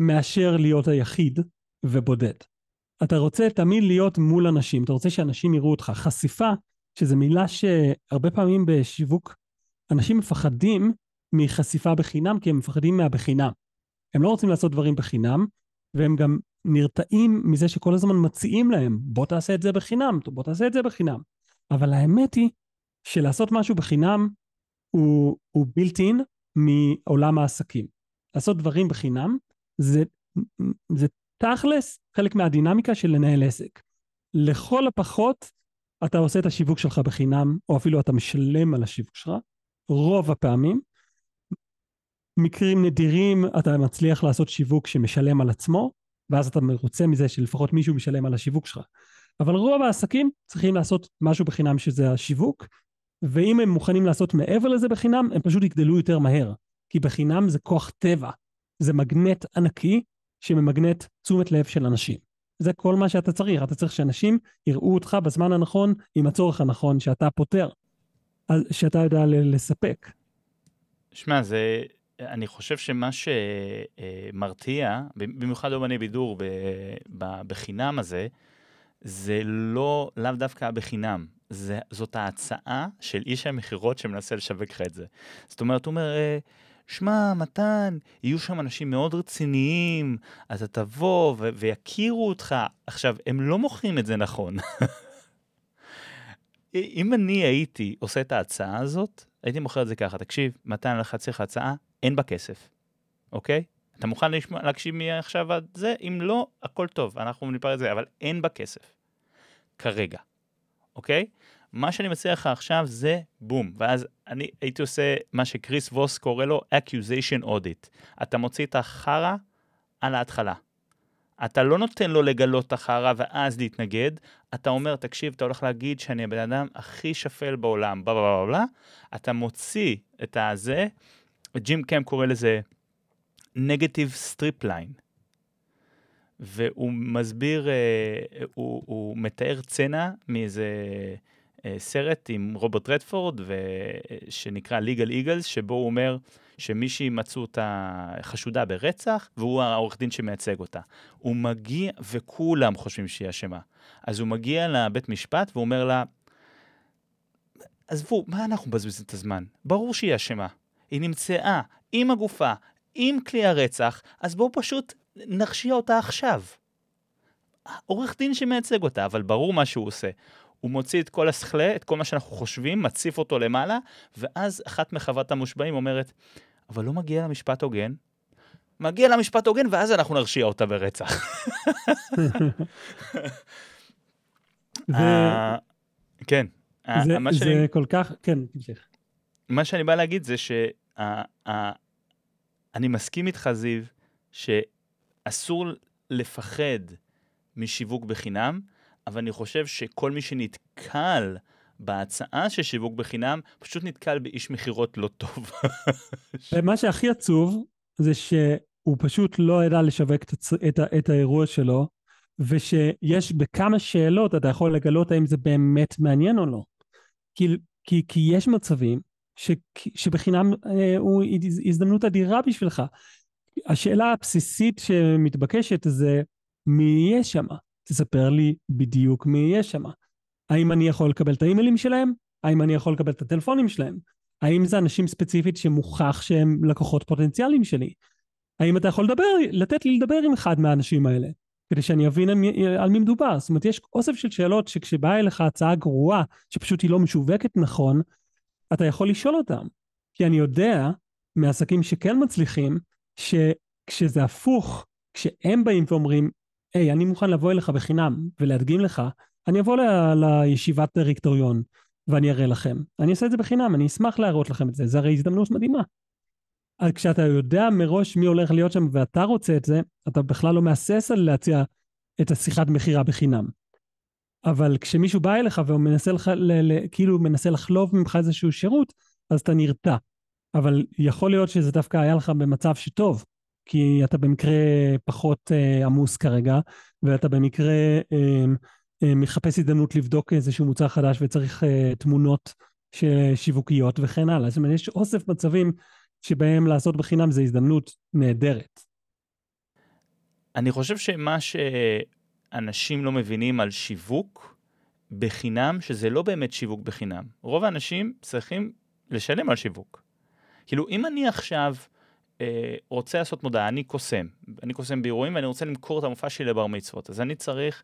מאשר להיות היחיד ובודד. אתה רוצה תמיד להיות מול אנשים, אתה רוצה שאנשים יראו אותך. חשיפה, שזו מילה שהרבה פעמים בשיווק, אנשים מפחדים מחשיפה בחינם, כי הם מפחדים מהבחינם. הם לא רוצים לעשות דברים בחינם, והם גם נרתעים מזה שכל הזמן מציעים להם, בוא תעשה את זה בחינם, בוא תעשה את זה בחינם. אבל האמת היא שלעשות משהו בחינם הוא, הוא built in מעולם העסקים. לעשות דברים בחינם זה, זה תכלס חלק מהדינמיקה של לנהל עסק. לכל הפחות אתה עושה את השיווק שלך בחינם, או אפילו אתה משלם על השיווק שלך, רוב הפעמים. מקרים נדירים אתה מצליח לעשות שיווק שמשלם על עצמו, ואז אתה מרוצה מזה שלפחות מישהו משלם על השיווק שלך. אבל רוב העסקים צריכים לעשות משהו בחינם שזה השיווק, ואם הם מוכנים לעשות מעבר לזה בחינם, הם פשוט יגדלו יותר מהר. כי בחינם זה כוח טבע, זה מגנט ענקי שממגנט תשומת לב של אנשים. זה כל מה שאתה צריך, אתה צריך שאנשים יראו אותך בזמן הנכון עם הצורך הנכון שאתה פותר, שאתה יודע לספק. שמע, זה, אני חושב שמה שמרתיע, במיוחד אומני בידור בחינם הזה, זה לא, לאו דווקא בחינם, זה, זאת ההצעה של איש המכירות שמנסה לשווק לך את זה. זאת אומרת, הוא אומר, אה, שמע, מתן, יהיו שם אנשים מאוד רציניים, אתה תבוא ו- ויכירו אותך. עכשיו, הם לא מוכרים את זה נכון. <laughs> אם אני הייתי עושה את ההצעה הזאת, הייתי מוכר את זה ככה, תקשיב, מתן, לך צריך הצעה, אין בה כסף, אוקיי? אתה מוכן לשמוע, להקשיב מעכשיו עד זה? אם לא, הכל טוב, אנחנו ניפרד את זה, אבל אין בה כסף. כרגע, אוקיי? מה שאני מציע לך עכשיו זה בום, ואז אני הייתי עושה מה שקריס ווס קורא לו accusation audit. אתה מוציא את החרא על ההתחלה. אתה לא נותן לו לגלות את החרא ואז להתנגד, אתה אומר, תקשיב, אתה הולך להגיד שאני הבן אדם הכי שפל בעולם, בלה בלה בלה, אתה מוציא את הזה, ג'ים קם קורא לזה negative strip line. והוא מסביר, אה, הוא, הוא מתאר צנע מאיזה סרט עם רוברט רדפורד, שנקרא ליגל איגלס, שבו הוא אומר שמישהי מצאו אותה חשודה ברצח, והוא העורך דין שמייצג אותה. הוא מגיע, וכולם חושבים שהיא אשמה. אז הוא מגיע לבית משפט והוא אומר לה, עזבו, מה אנחנו מבזבזים את הזמן? ברור שהיא אשמה. היא נמצאה עם הגופה, עם כלי הרצח, אז בואו פשוט נרשיע אותה עכשיו. עורך דין שמייצג אותה, אבל ברור מה שהוא עושה. הוא מוציא את כל הסכלה, את כל מה שאנחנו חושבים, מציף אותו למעלה, ואז אחת מחוות המושבעים אומרת, אבל לא מגיע למשפט הוגן. מגיע למשפט הוגן, ואז אנחנו נרשיע אותה ברצח. <laughs> אה, כן. אה, זה כל כך, כן, תמשיך. מה שאני בא להגיד זה שאני מסכים איתך, זיו, שאסור לפחד משיווק בחינם, אבל אני חושב שכל מי שנתקל בהצעה של שיווק בחינם, פשוט נתקל באיש מכירות לא טוב. <laughs> ומה שהכי עצוב, זה שהוא פשוט לא ידע לשווק את, את, את האירוע שלו, ושיש בכמה שאלות אתה יכול לגלות האם זה באמת מעניין או לא. כי, כי, כי יש מצבים ש, שבחינם אה, הוא הזדמנות אדירה בשבילך. השאלה הבסיסית שמתבקשת זה מי יהיה שם. תספר לי בדיוק מי יהיה שם. האם אני יכול לקבל את האימיילים שלהם? האם אני יכול לקבל את הטלפונים שלהם? האם זה אנשים ספציפית שמוכח שהם לקוחות פוטנציאליים שלי? האם אתה יכול לדבר, לתת לי לדבר עם אחד מהאנשים האלה, כדי שאני אבין על מי מדובר? זאת אומרת, יש אוסף של שאלות שכשבאה אליך הצעה גרועה, שפשוט היא לא משווקת נכון, אתה יכול לשאול אותם. כי אני יודע מעסקים שכן מצליחים, שכשזה הפוך, כשהם באים ואומרים, היי, אני מוכן לבוא אליך בחינם ולהדגים לך, אני אבוא ל- לישיבת דירקטוריון ואני אראה לכם. אני אעשה את זה בחינם, אני אשמח להראות לכם את זה, זה הרי הזדמנות מדהימה. אז כשאתה יודע מראש מי הולך להיות שם ואתה רוצה את זה, אתה בכלל לא מהסס על להציע את השיחת מכירה בחינם. אבל כשמישהו בא אליך והוא מנסה לך, ל- ל- כאילו מנסה לחלוב ממך איזשהו שירות, אז אתה נרתע. אבל יכול להיות שזה דווקא היה לך במצב שטוב, כי אתה במקרה פחות אה, עמוס כרגע, ואתה במקרה אה, אה, מחפש הזדמנות לבדוק איזשהו מוצר חדש וצריך אה, תמונות שיווקיות וכן הלאה. זאת אומרת, יש אוסף מצבים שבהם לעשות בחינם זה הזדמנות נהדרת. אני חושב שמה שאנשים לא מבינים על שיווק בחינם, שזה לא באמת שיווק בחינם. רוב האנשים צריכים לשלם על שיווק. כאילו, אם אני עכשיו אה, רוצה לעשות מודעה, אני קוסם, אני קוסם באירועים ואני רוצה למכור את המופע שלי לבר מצוות, אז אני צריך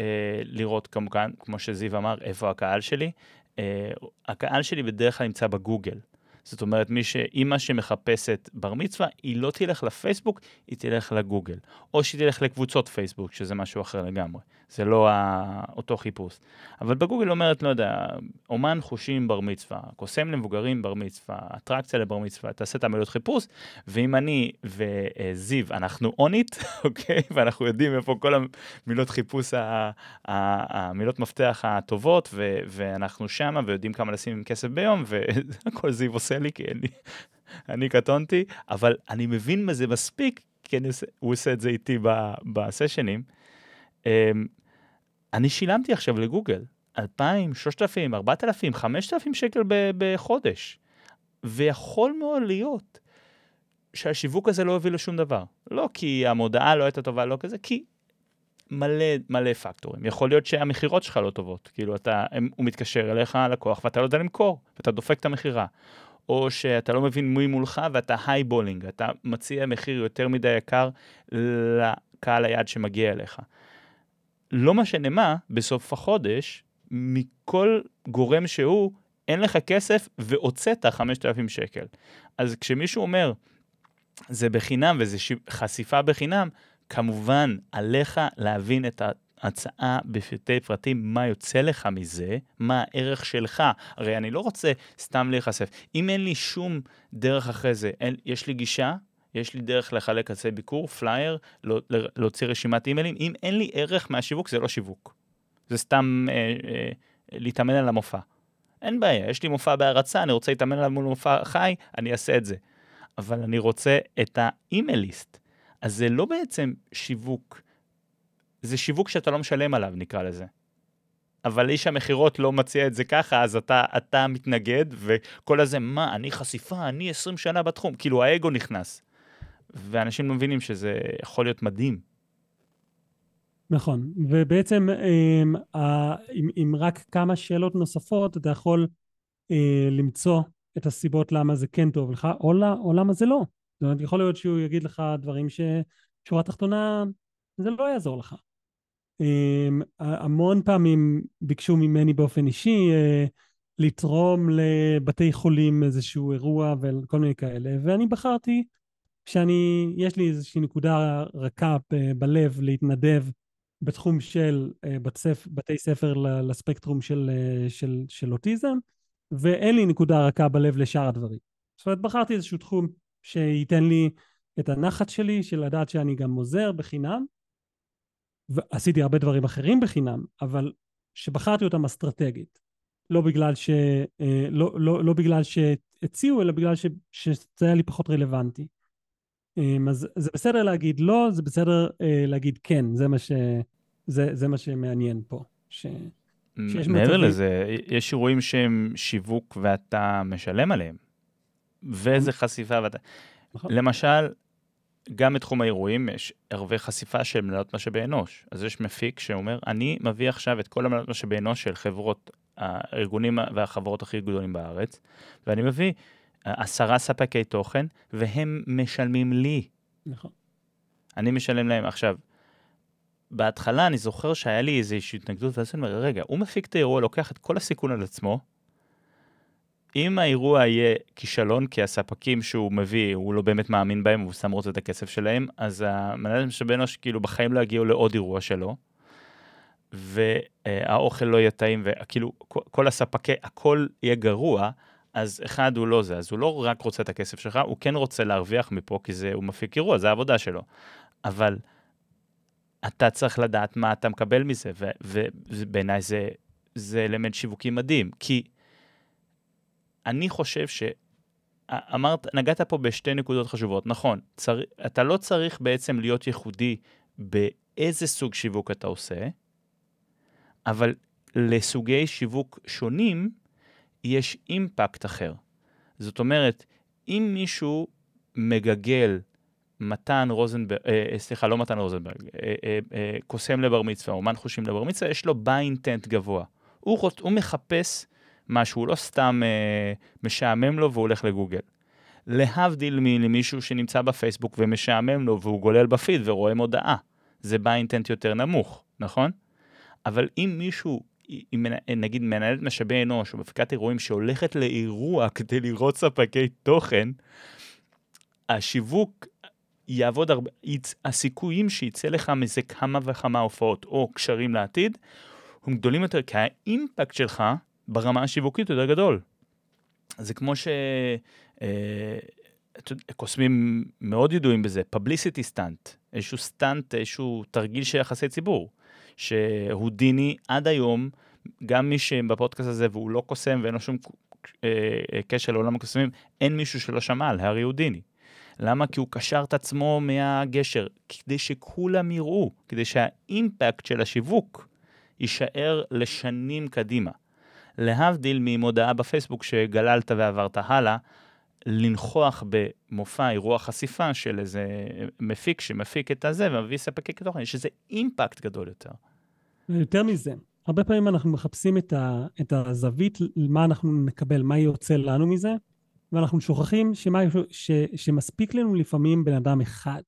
אה, לראות כמובן, כמו שזיו אמר, איפה הקהל שלי. אה, הקהל שלי בדרך כלל נמצא בגוגל. זאת אומרת, מי שאימא שמחפשת בר מצווה, היא לא תלך לפייסבוק, היא תלך לגוגל. או שהיא תלך לקבוצות פייסבוק, שזה משהו אחר לגמרי. זה לא ה... אותו חיפוש. אבל בגוגל אומרת, לא יודע, אומן חושים בר מצווה, קוסם למבוגרים בר מצווה, אטרקציה לבר מצווה, תעשה את המילות חיפוש, ואם אני וזיו, אנחנו און איט, <laughs> אוקיי? ואנחנו יודעים איפה כל המילות חיפוש, המילות מפתח הטובות, ו- ואנחנו שמה ויודעים כמה לשים כסף ביום, והכל <laughs> זיו עושה לי, כי אני, אני קטונתי, אבל אני מבין מה זה מספיק, כי אני, הוא עושה את זה איתי בסשנים. אמ, אני שילמתי עכשיו לגוגל 2,000, 3,000, 4,000, 5,000 שקל בחודש. ויכול מאוד להיות שהשיווק הזה לא הוביל לשום דבר. לא כי המודעה לא הייתה טובה, לא כזה, כי מלא מלא פקטורים. יכול להיות שהמכירות שלך לא טובות. כאילו, אתה, הם, הוא מתקשר אליך, הלקוח, ואתה לא יודע למכור, ואתה דופק את המכירה. או שאתה לא מבין מי מולך ואתה highballing, אתה מציע מחיר יותר מדי יקר לקהל היעד שמגיע אליך. לא משנה מה, בסוף החודש, מכל גורם שהוא, אין לך כסף והוצאת 5,000 שקל. אז כשמישהו אומר, זה בחינם וזה חשיפה בחינם, כמובן, עליך להבין את ההצעה בפרטי פרטים, מה יוצא לך מזה, מה הערך שלך. הרי אני לא רוצה סתם להיחשף. אם אין לי שום דרך אחרי זה, אין, יש לי גישה, יש לי דרך לחלק כרטיסי ביקור, פלייר, לא, להוציא רשימת אימיילים. אם אין לי ערך מהשיווק, זה לא שיווק. זה סתם אה, אה, להתאמן על המופע. אין בעיה, יש לי מופע בהרצה, אני רוצה להתאמן עליו מול מופע חי, אני אעשה את זה. אבל אני רוצה את האימייל ליסט. אז זה לא בעצם שיווק, זה שיווק שאתה לא משלם עליו, נקרא לזה. אבל איש המכירות לא מציע את זה ככה, אז אתה, אתה מתנגד, וכל הזה, מה, אני חשיפה, אני 20 שנה בתחום, כאילו האגו נכנס. ואנשים לא מבינים שזה יכול להיות מדהים. נכון, ובעצם עם, עם, עם רק כמה שאלות נוספות, אתה יכול אה, למצוא את הסיבות למה זה כן טוב לך, או, או למה זה לא. זאת אומרת, יכול להיות שהוא יגיד לך דברים ששורה תחתונה, זה לא יעזור לך. Um, המון פעמים ביקשו ממני באופן אישי uh, לתרום לבתי חולים איזשהו אירוע וכל מיני כאלה, ואני בחרתי שאני, יש לי איזושהי נקודה רכה ב- בלב להתנדב בתחום של uh, בצפ, בתי ספר לספקטרום של, uh, של, של אוטיזם, ואין לי נקודה רכה בלב לשאר הדברים. זאת אומרת, בחרתי איזשהו תחום שייתן לי את הנחת שלי, של לדעת שאני גם עוזר בחינם. ועשיתי הרבה דברים אחרים בחינם, אבל שבחרתי אותם אסטרטגית. לא בגלל, ש, אה, לא, לא, לא בגלל שהציעו, אלא בגלל ש, שזה היה לי פחות רלוונטי. אמ, אז זה בסדר להגיד לא, זה בסדר אה, להגיד כן, זה מה, ש, זה, זה מה שמעניין פה. ש, מעבר לזה, יש אירועים שהם שיווק ואתה משלם עליהם. ואיזה חשיפה ואתה... נכון. למשל, גם בתחום האירועים יש הרבה חשיפה של מנהלות משאבי אנוש. אז יש מפיק שאומר, אני מביא עכשיו את כל המנהלות משאבי אנוש של חברות, הארגונים והחברות הכי גדולים בארץ, ואני מביא עשרה ספקי תוכן, והם משלמים לי. נכון. אני משלם להם. עכשיו, בהתחלה אני זוכר שהיה לי איזושהי התנגדות, ואז אני אומר, רגע, הוא מפיק את האירוע, לוקח את כל הסיכון על עצמו, אם האירוע יהיה כישלון, כי הספקים שהוא מביא, הוא לא באמת מאמין בהם, הוא שם רוצה את הכסף שלהם, אז המנהל משאבי אנוש כאילו בחיים לא יגיעו לעוד אירוע שלו, והאוכל לא יהיה טעים, וכאילו כל הספקי, הכל יהיה גרוע, אז אחד הוא לא זה, אז הוא לא רק רוצה את הכסף שלך, הוא כן רוצה להרוויח מפה, כי זה, הוא מפיק אירוע, זה העבודה שלו. אבל אתה צריך לדעת מה אתה מקבל מזה, ובעיניי זה, זה אלמנט שיווקי מדהים, כי... אני חושב ש... אמרת, נגעת פה בשתי נקודות חשובות. נכון, צר... אתה לא צריך בעצם להיות ייחודי באיזה סוג שיווק אתה עושה, אבל לסוגי שיווק שונים יש אימפקט אחר. זאת אומרת, אם מישהו מגגל מתן רוזנברג, אה, אה, סליחה, לא מתן רוזנברג, אה, אה, אה, קוסם לבר מצווה, אומן חושים לבר מצווה, יש לו ביינטנט גבוה. הוא, רוצ, הוא מחפש משהו, לא סתם אה, משעמם לו והוא הולך לגוגל. להבדיל ממישהו שנמצא בפייסבוק ומשעמם לו והוא גולל בפיד ורואה מודעה. זה בא אינטנט יותר נמוך, נכון? אבל אם מישהו, נגיד מנהלת משאבי אנוש או מפיקת אירועים שהולכת לאירוע כדי לראות ספקי תוכן, השיווק יעבוד הרבה. הסיכויים שיצא לך מזה כמה וכמה הופעות או קשרים לעתיד, הם גדולים יותר, כי האימפקט שלך ברמה השיווקית יותר גדול. זה כמו ש... אה, קוסמים מאוד ידועים בזה, publicity stunt, איזשהו סטאנט, איזשהו תרגיל של יחסי ציבור, שהודיני עד היום, גם מי שבפודקאסט הזה והוא לא קוסם ואין לו שום אה, קשר לעולם הקוסמים, אין מישהו שלא שמע על הארי הודיני. למה? כי הוא קשר את עצמו מהגשר, כדי שכולם יראו, כדי שהאימפקט של השיווק יישאר לשנים קדימה. להבדיל ממודעה בפייסבוק שגללת ועברת הלאה, לנכוח במופע אירוע חשיפה של איזה מפיק שמפיק את הזה ומביא ספקי תוכן, יש איזה אימפקט גדול יותר. יותר מזה, הרבה פעמים אנחנו מחפשים את, ה, את הזווית, מה אנחנו נקבל, מה יוצא לנו מזה, ואנחנו שוכחים שמה, ש, שמספיק לנו לפעמים בן אדם אחד.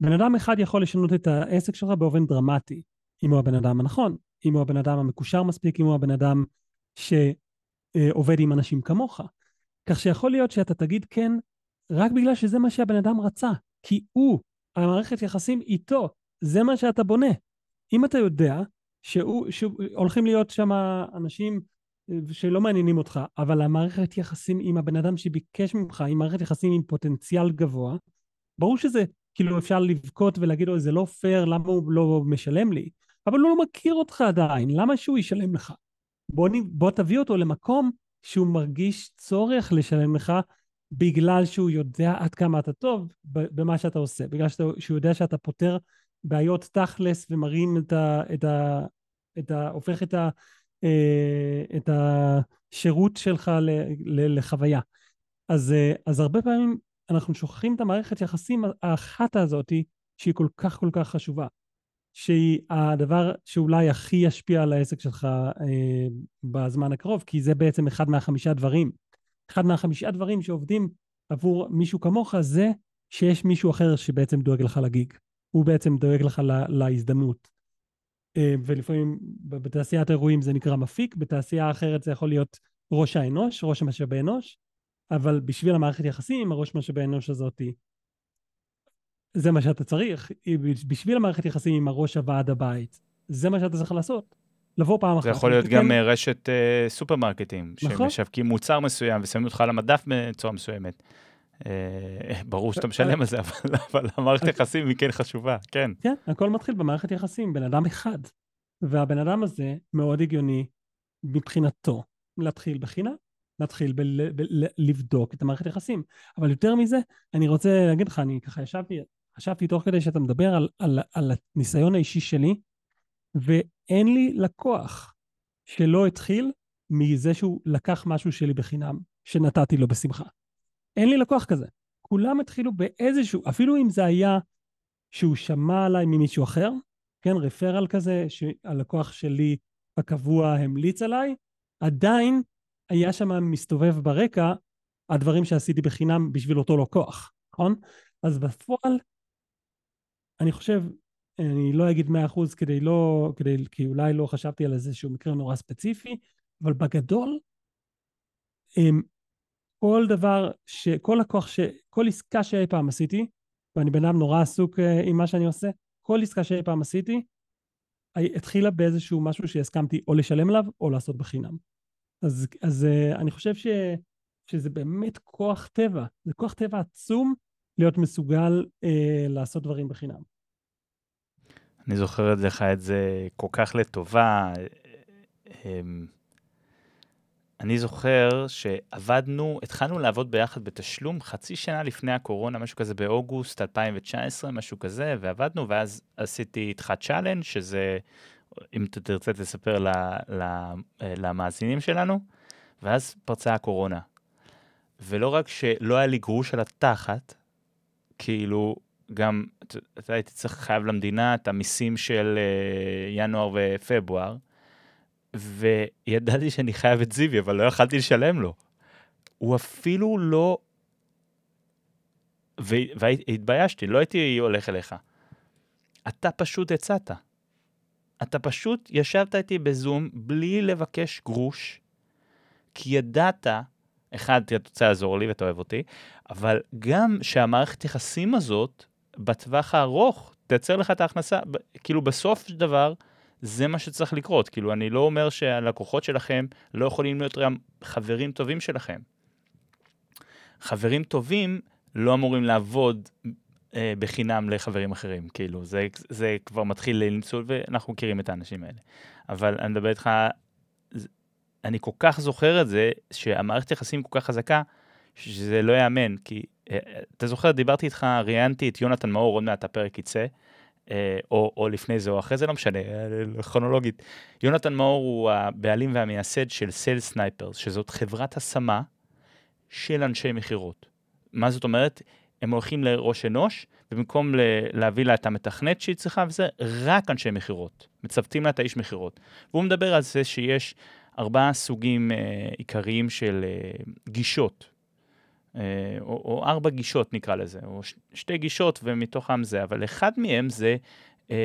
בן אדם אחד יכול לשנות את העסק שלך באופן דרמטי, אם הוא הבן אדם הנכון, אם הוא הבן אדם המקושר מספיק, אם הוא הבן אדם שעובד עם אנשים כמוך. כך שיכול להיות שאתה תגיד כן רק בגלל שזה מה שהבן אדם רצה, כי הוא, המערכת יחסים איתו, זה מה שאתה בונה. אם אתה יודע שהוא, שהולכים להיות שם אנשים שלא מעניינים אותך, אבל המערכת יחסים עם הבן אדם שביקש ממך, היא מערכת יחסים עם פוטנציאל גבוה, ברור שזה, כאילו אפשר לבכות ולהגיד לו, זה לא פייר, למה הוא לא משלם לי? אבל הוא לא מכיר אותך עדיין, למה שהוא ישלם לך? בוא, בוא תביא אותו למקום שהוא מרגיש צורך לשלם לך בגלל שהוא יודע עד כמה אתה טוב במה שאתה עושה, בגלל שאתה, שהוא יודע שאתה פותר בעיות תכלס ומרים את ה... את ה, את ה הופך את, ה, אה, את השירות שלך ל, ל, לחוויה. אז, אה, אז הרבה פעמים אנחנו שוכחים את המערכת יחסים האחת הזאתי שהיא כל כך כל כך חשובה. שהיא הדבר שאולי הכי ישפיע על העסק שלך אה, בזמן הקרוב, כי זה בעצם אחד מהחמישה דברים. אחד מהחמישה דברים שעובדים עבור מישהו כמוך זה שיש מישהו אחר שבעצם דואג לך לגיג. הוא בעצם דואג לך לה, להזדמנות. אה, ולפעמים בתעשיית האירועים זה נקרא מפיק, בתעשייה אחרת זה יכול להיות ראש האנוש, ראש המשאבי אנוש, אבל בשביל המערכת יחסים, הראש משאבי אנוש הזאתי זה מה שאתה צריך, בשביל המערכת יחסים עם הראש הוועד הבית, זה מה שאתה צריך לעשות. לבוא פעם אחת. זה יכול להיות גם אה, רשת סופרמרקטים, נכון? שמשווקים מוצר מסוים ושמים אותך על המדף בצורה מסוימת. Uh, ברור שאתה משלם על זה, אבל, אבל המערכת יחסים היא כן חשובה, כן. כן, הכל מתחיל במערכת יחסים, בן אדם אחד. והבן אדם הזה מאוד הגיוני מבחינתו להתחיל בחינם, להתחיל לבדוק את המערכת יחסים. אבל יותר מזה, אני רוצה להגיד לך, אני ככה ישבתי חשבתי תוך כדי שאתה מדבר על, על, על הניסיון האישי שלי, ואין לי לקוח שלא התחיל מזה שהוא לקח משהו שלי בחינם, שנתתי לו בשמחה. אין לי לקוח כזה. כולם התחילו באיזשהו, אפילו אם זה היה שהוא שמע עליי ממישהו אחר, כן, רפרל כזה, שהלקוח שלי הקבוע המליץ עליי, עדיין היה שם מסתובב ברקע הדברים שעשיתי בחינם בשביל אותו לקוח, נכון? אז בפועל אני חושב, אני לא אגיד מאה אחוז כדי לא, כדי, כי אולי לא חשבתי על איזשהו מקרה נורא ספציפי, אבל בגדול, כל דבר, ש, כל לקוח, ש, כל עסקה שאי פעם עשיתי, ואני בן אדם נורא עסוק אה, עם מה שאני עושה, כל עסקה שאי פעם עשיתי, התחילה באיזשהו משהו שהסכמתי או לשלם עליו או לעשות בחינם. אז, אז אה, אני חושב ש, שזה באמת כוח טבע, זה כוח טבע עצום להיות מסוגל אה, לעשות דברים בחינם. אני זוכר לך את זה כל כך לטובה. אני זוכר שעבדנו, התחלנו לעבוד ביחד בתשלום חצי שנה לפני הקורונה, משהו כזה באוגוסט 2019, משהו כזה, ועבדנו, ואז עשיתי איתך challenge, שזה, אם אתה תרצה תספר ל, ל, למאזינים שלנו, ואז פרצה הקורונה. ולא רק שלא היה לי גרוש על התחת, כאילו, גם, אתה הייתי צריך חייב למדינה את המיסים של uh, ינואר ופברואר, וידעתי שאני חייב את זיוי, אבל לא יכלתי לשלם לו. הוא אפילו לא והתביישתי, לא הייתי הולך אליך. אתה פשוט הצעת. אתה פשוט ישבת איתי בזום בלי לבקש גרוש, כי ידעת, אחד, אתה רוצה לעזור לי ואתה אוהב אותי, אבל גם שהמערכת יחסים הזאת, בטווח הארוך, תייצר לך את ההכנסה, כאילו בסוף של דבר, זה מה שצריך לקרות. כאילו, אני לא אומר שהלקוחות שלכם לא יכולים להיות גם חברים טובים שלכם. חברים טובים לא אמורים לעבוד אה, בחינם לחברים אחרים, כאילו, זה, זה כבר מתחיל לניצול, ואנחנו מכירים את האנשים האלה. אבל אני מדבר איתך, אני כל כך זוכר את זה, שהמערכת יחסים כל כך חזקה, שזה לא ייאמן, כי אה, אתה זוכר, דיברתי איתך, ראיינתי את יונתן מאור, עוד מעט הפרק יצא, או, או לפני זה או אחרי זה, לא משנה, כרונולוגית. יונתן מאור הוא הבעלים והמייסד של Sales Snipers, שזאת חברת השמה של אנשי מכירות. מה זאת אומרת? הם הולכים לראש אנוש, ובמקום להביא לה את המתכנת שהיא צריכה וזה, רק אנשי מכירות. מצוותים לה את האיש מכירות. והוא מדבר על זה שיש ארבעה סוגים אה, עיקריים של אה, גישות, אה, או, או ארבע גישות נקרא לזה, או ש, שתי גישות ומתוכם זה, אבל אחד מהם זה אה,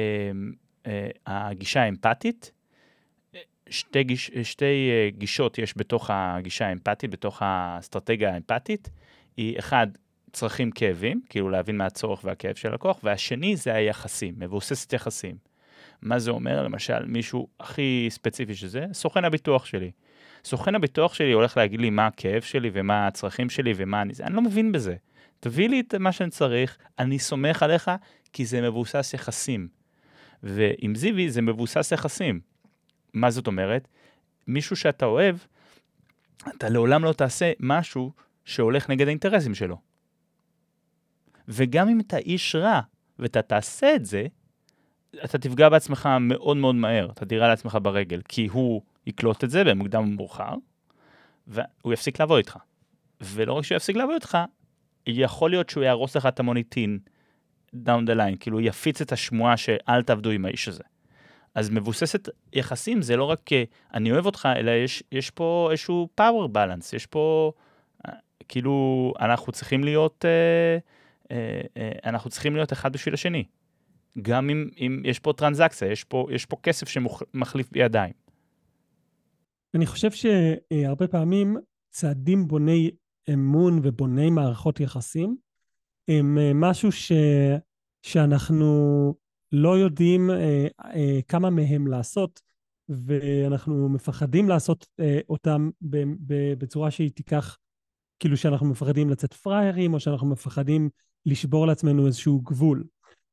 אה, הגישה האמפתית. שתי, גיש, שתי אה, גישות יש בתוך הגישה האמפתית, בתוך האסטרטגיה האמפתית. היא אחד, צרכים כאבים, כאילו להבין מה הצורך והכאב של הלקוח, והשני זה היחסים, מבוססת יחסים. מה זה אומר? למשל, מישהו הכי ספציפי שזה, סוכן הביטוח שלי. סוכן הביטוח שלי הולך להגיד לי מה הכאב שלי ומה הצרכים שלי ומה אני... אני לא מבין בזה. תביא לי את מה שאני צריך, אני סומך עליך, כי זה מבוסס יחסים. ועם זיוי זה מבוסס יחסים. מה זאת אומרת? מישהו שאתה אוהב, אתה לעולם לא תעשה משהו שהולך נגד האינטרסים שלו. וגם אם אתה איש רע ואתה תעשה את זה, אתה תפגע בעצמך מאוד מאוד מהר, אתה תירה לעצמך ברגל, כי הוא יקלוט את זה במוקדם ומאוחר, והוא יפסיק לעבוד איתך. ולא רק שהוא יפסיק לעבוד איתך, יכול להיות שהוא יהרוס לך את המוניטין down the line, כאילו יפיץ את השמועה שאל תעבדו עם האיש הזה. אז מבוססת יחסים זה לא רק אני אוהב אותך, אלא יש, יש פה איזשהו power balance, יש פה, אה, כאילו, אנחנו צריכים להיות, אה, אה, אה, אנחנו צריכים להיות אחד בשביל השני. גם אם, אם יש פה טרנזקציה, יש פה, יש פה כסף שמחליף בידיים. אני חושב שהרבה פעמים צעדים בוני אמון ובוני מערכות יחסים הם אה, משהו ש, שאנחנו לא יודעים אה, אה, כמה מהם לעשות, ואנחנו מפחדים לעשות אה, אותם ב, ב, בצורה שהיא תיקח, כאילו שאנחנו מפחדים לצאת פראיירים, או שאנחנו מפחדים לשבור לעצמנו איזשהו גבול.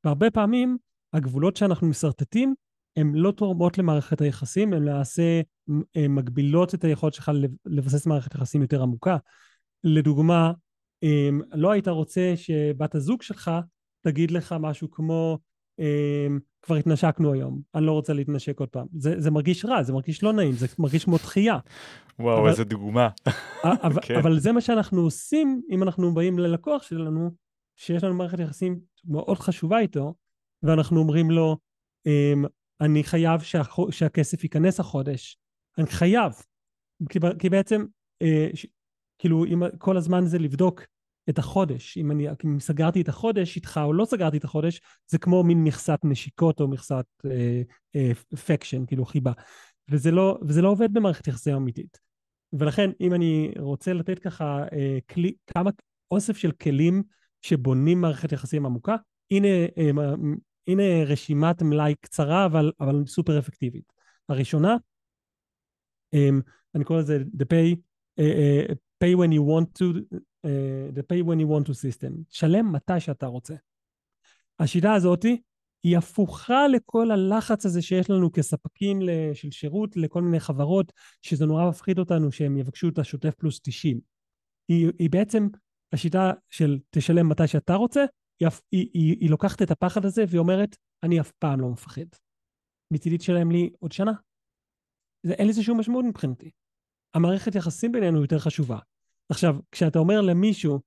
והרבה פעמים הגבולות שאנחנו משרטטים הן לא תורמות למערכת היחסים, הן למעשה אה, מגבילות את היכולת שלך לבסס מערכת יחסים יותר עמוקה. לדוגמה, אה, לא היית רוצה שבת הזוג שלך תגיד לך משהו כמו, אה, כבר התנשקנו היום, אני לא רוצה להתנשק עוד פעם. זה, זה מרגיש רע, זה מרגיש לא נעים, זה מרגיש כמו דחייה. וואו, אבל, איזה דוגמה. אבל, כן. אבל זה מה שאנחנו עושים אם אנחנו באים ללקוח שלנו, שיש לנו מערכת יחסים מאוד חשובה איתו, ואנחנו אומרים לו, אמ, אני חייב שה, שהכסף ייכנס החודש. אני חייב. כי, כי בעצם, אה, ש, כאילו, אם כל הזמן זה לבדוק את החודש. אם אני אם סגרתי את החודש איתך או לא סגרתי את החודש, זה כמו מין מכסת נשיקות או מכסת אה, אה, פקשן, כאילו חיבה. וזה לא, וזה לא עובד במערכת יחסים אמיתית. ולכן, אם אני רוצה לתת ככה אה, כלי, כמה אוסף של כלים שבונים מערכת יחסים עמוקה, הנה, אה, הנה רשימת מלאי קצרה, אבל, אבל סופר אפקטיבית. הראשונה, אה, אני קורא לזה the pay, uh, uh, pay when you want to, uh, the pay when you want to system. שלם מתי שאתה רוצה. השיטה הזאת היא הפוכה לכל הלחץ הזה שיש לנו כספקים של שירות לכל מיני חברות, שזה נורא מפחיד אותנו שהם יבקשו את השוטף פלוס 90. היא, היא בעצם השיטה של תשלם מתי שאתה רוצה, היא, היא, היא, היא לוקחת את הפחד הזה והיא אומרת, אני אף פעם לא מפחד. מצידי תשלם לי עוד שנה. זה, אין לזה שום משמעות מבחינתי. המערכת יחסים בינינו יותר חשובה. עכשיו, כשאתה אומר למישהו,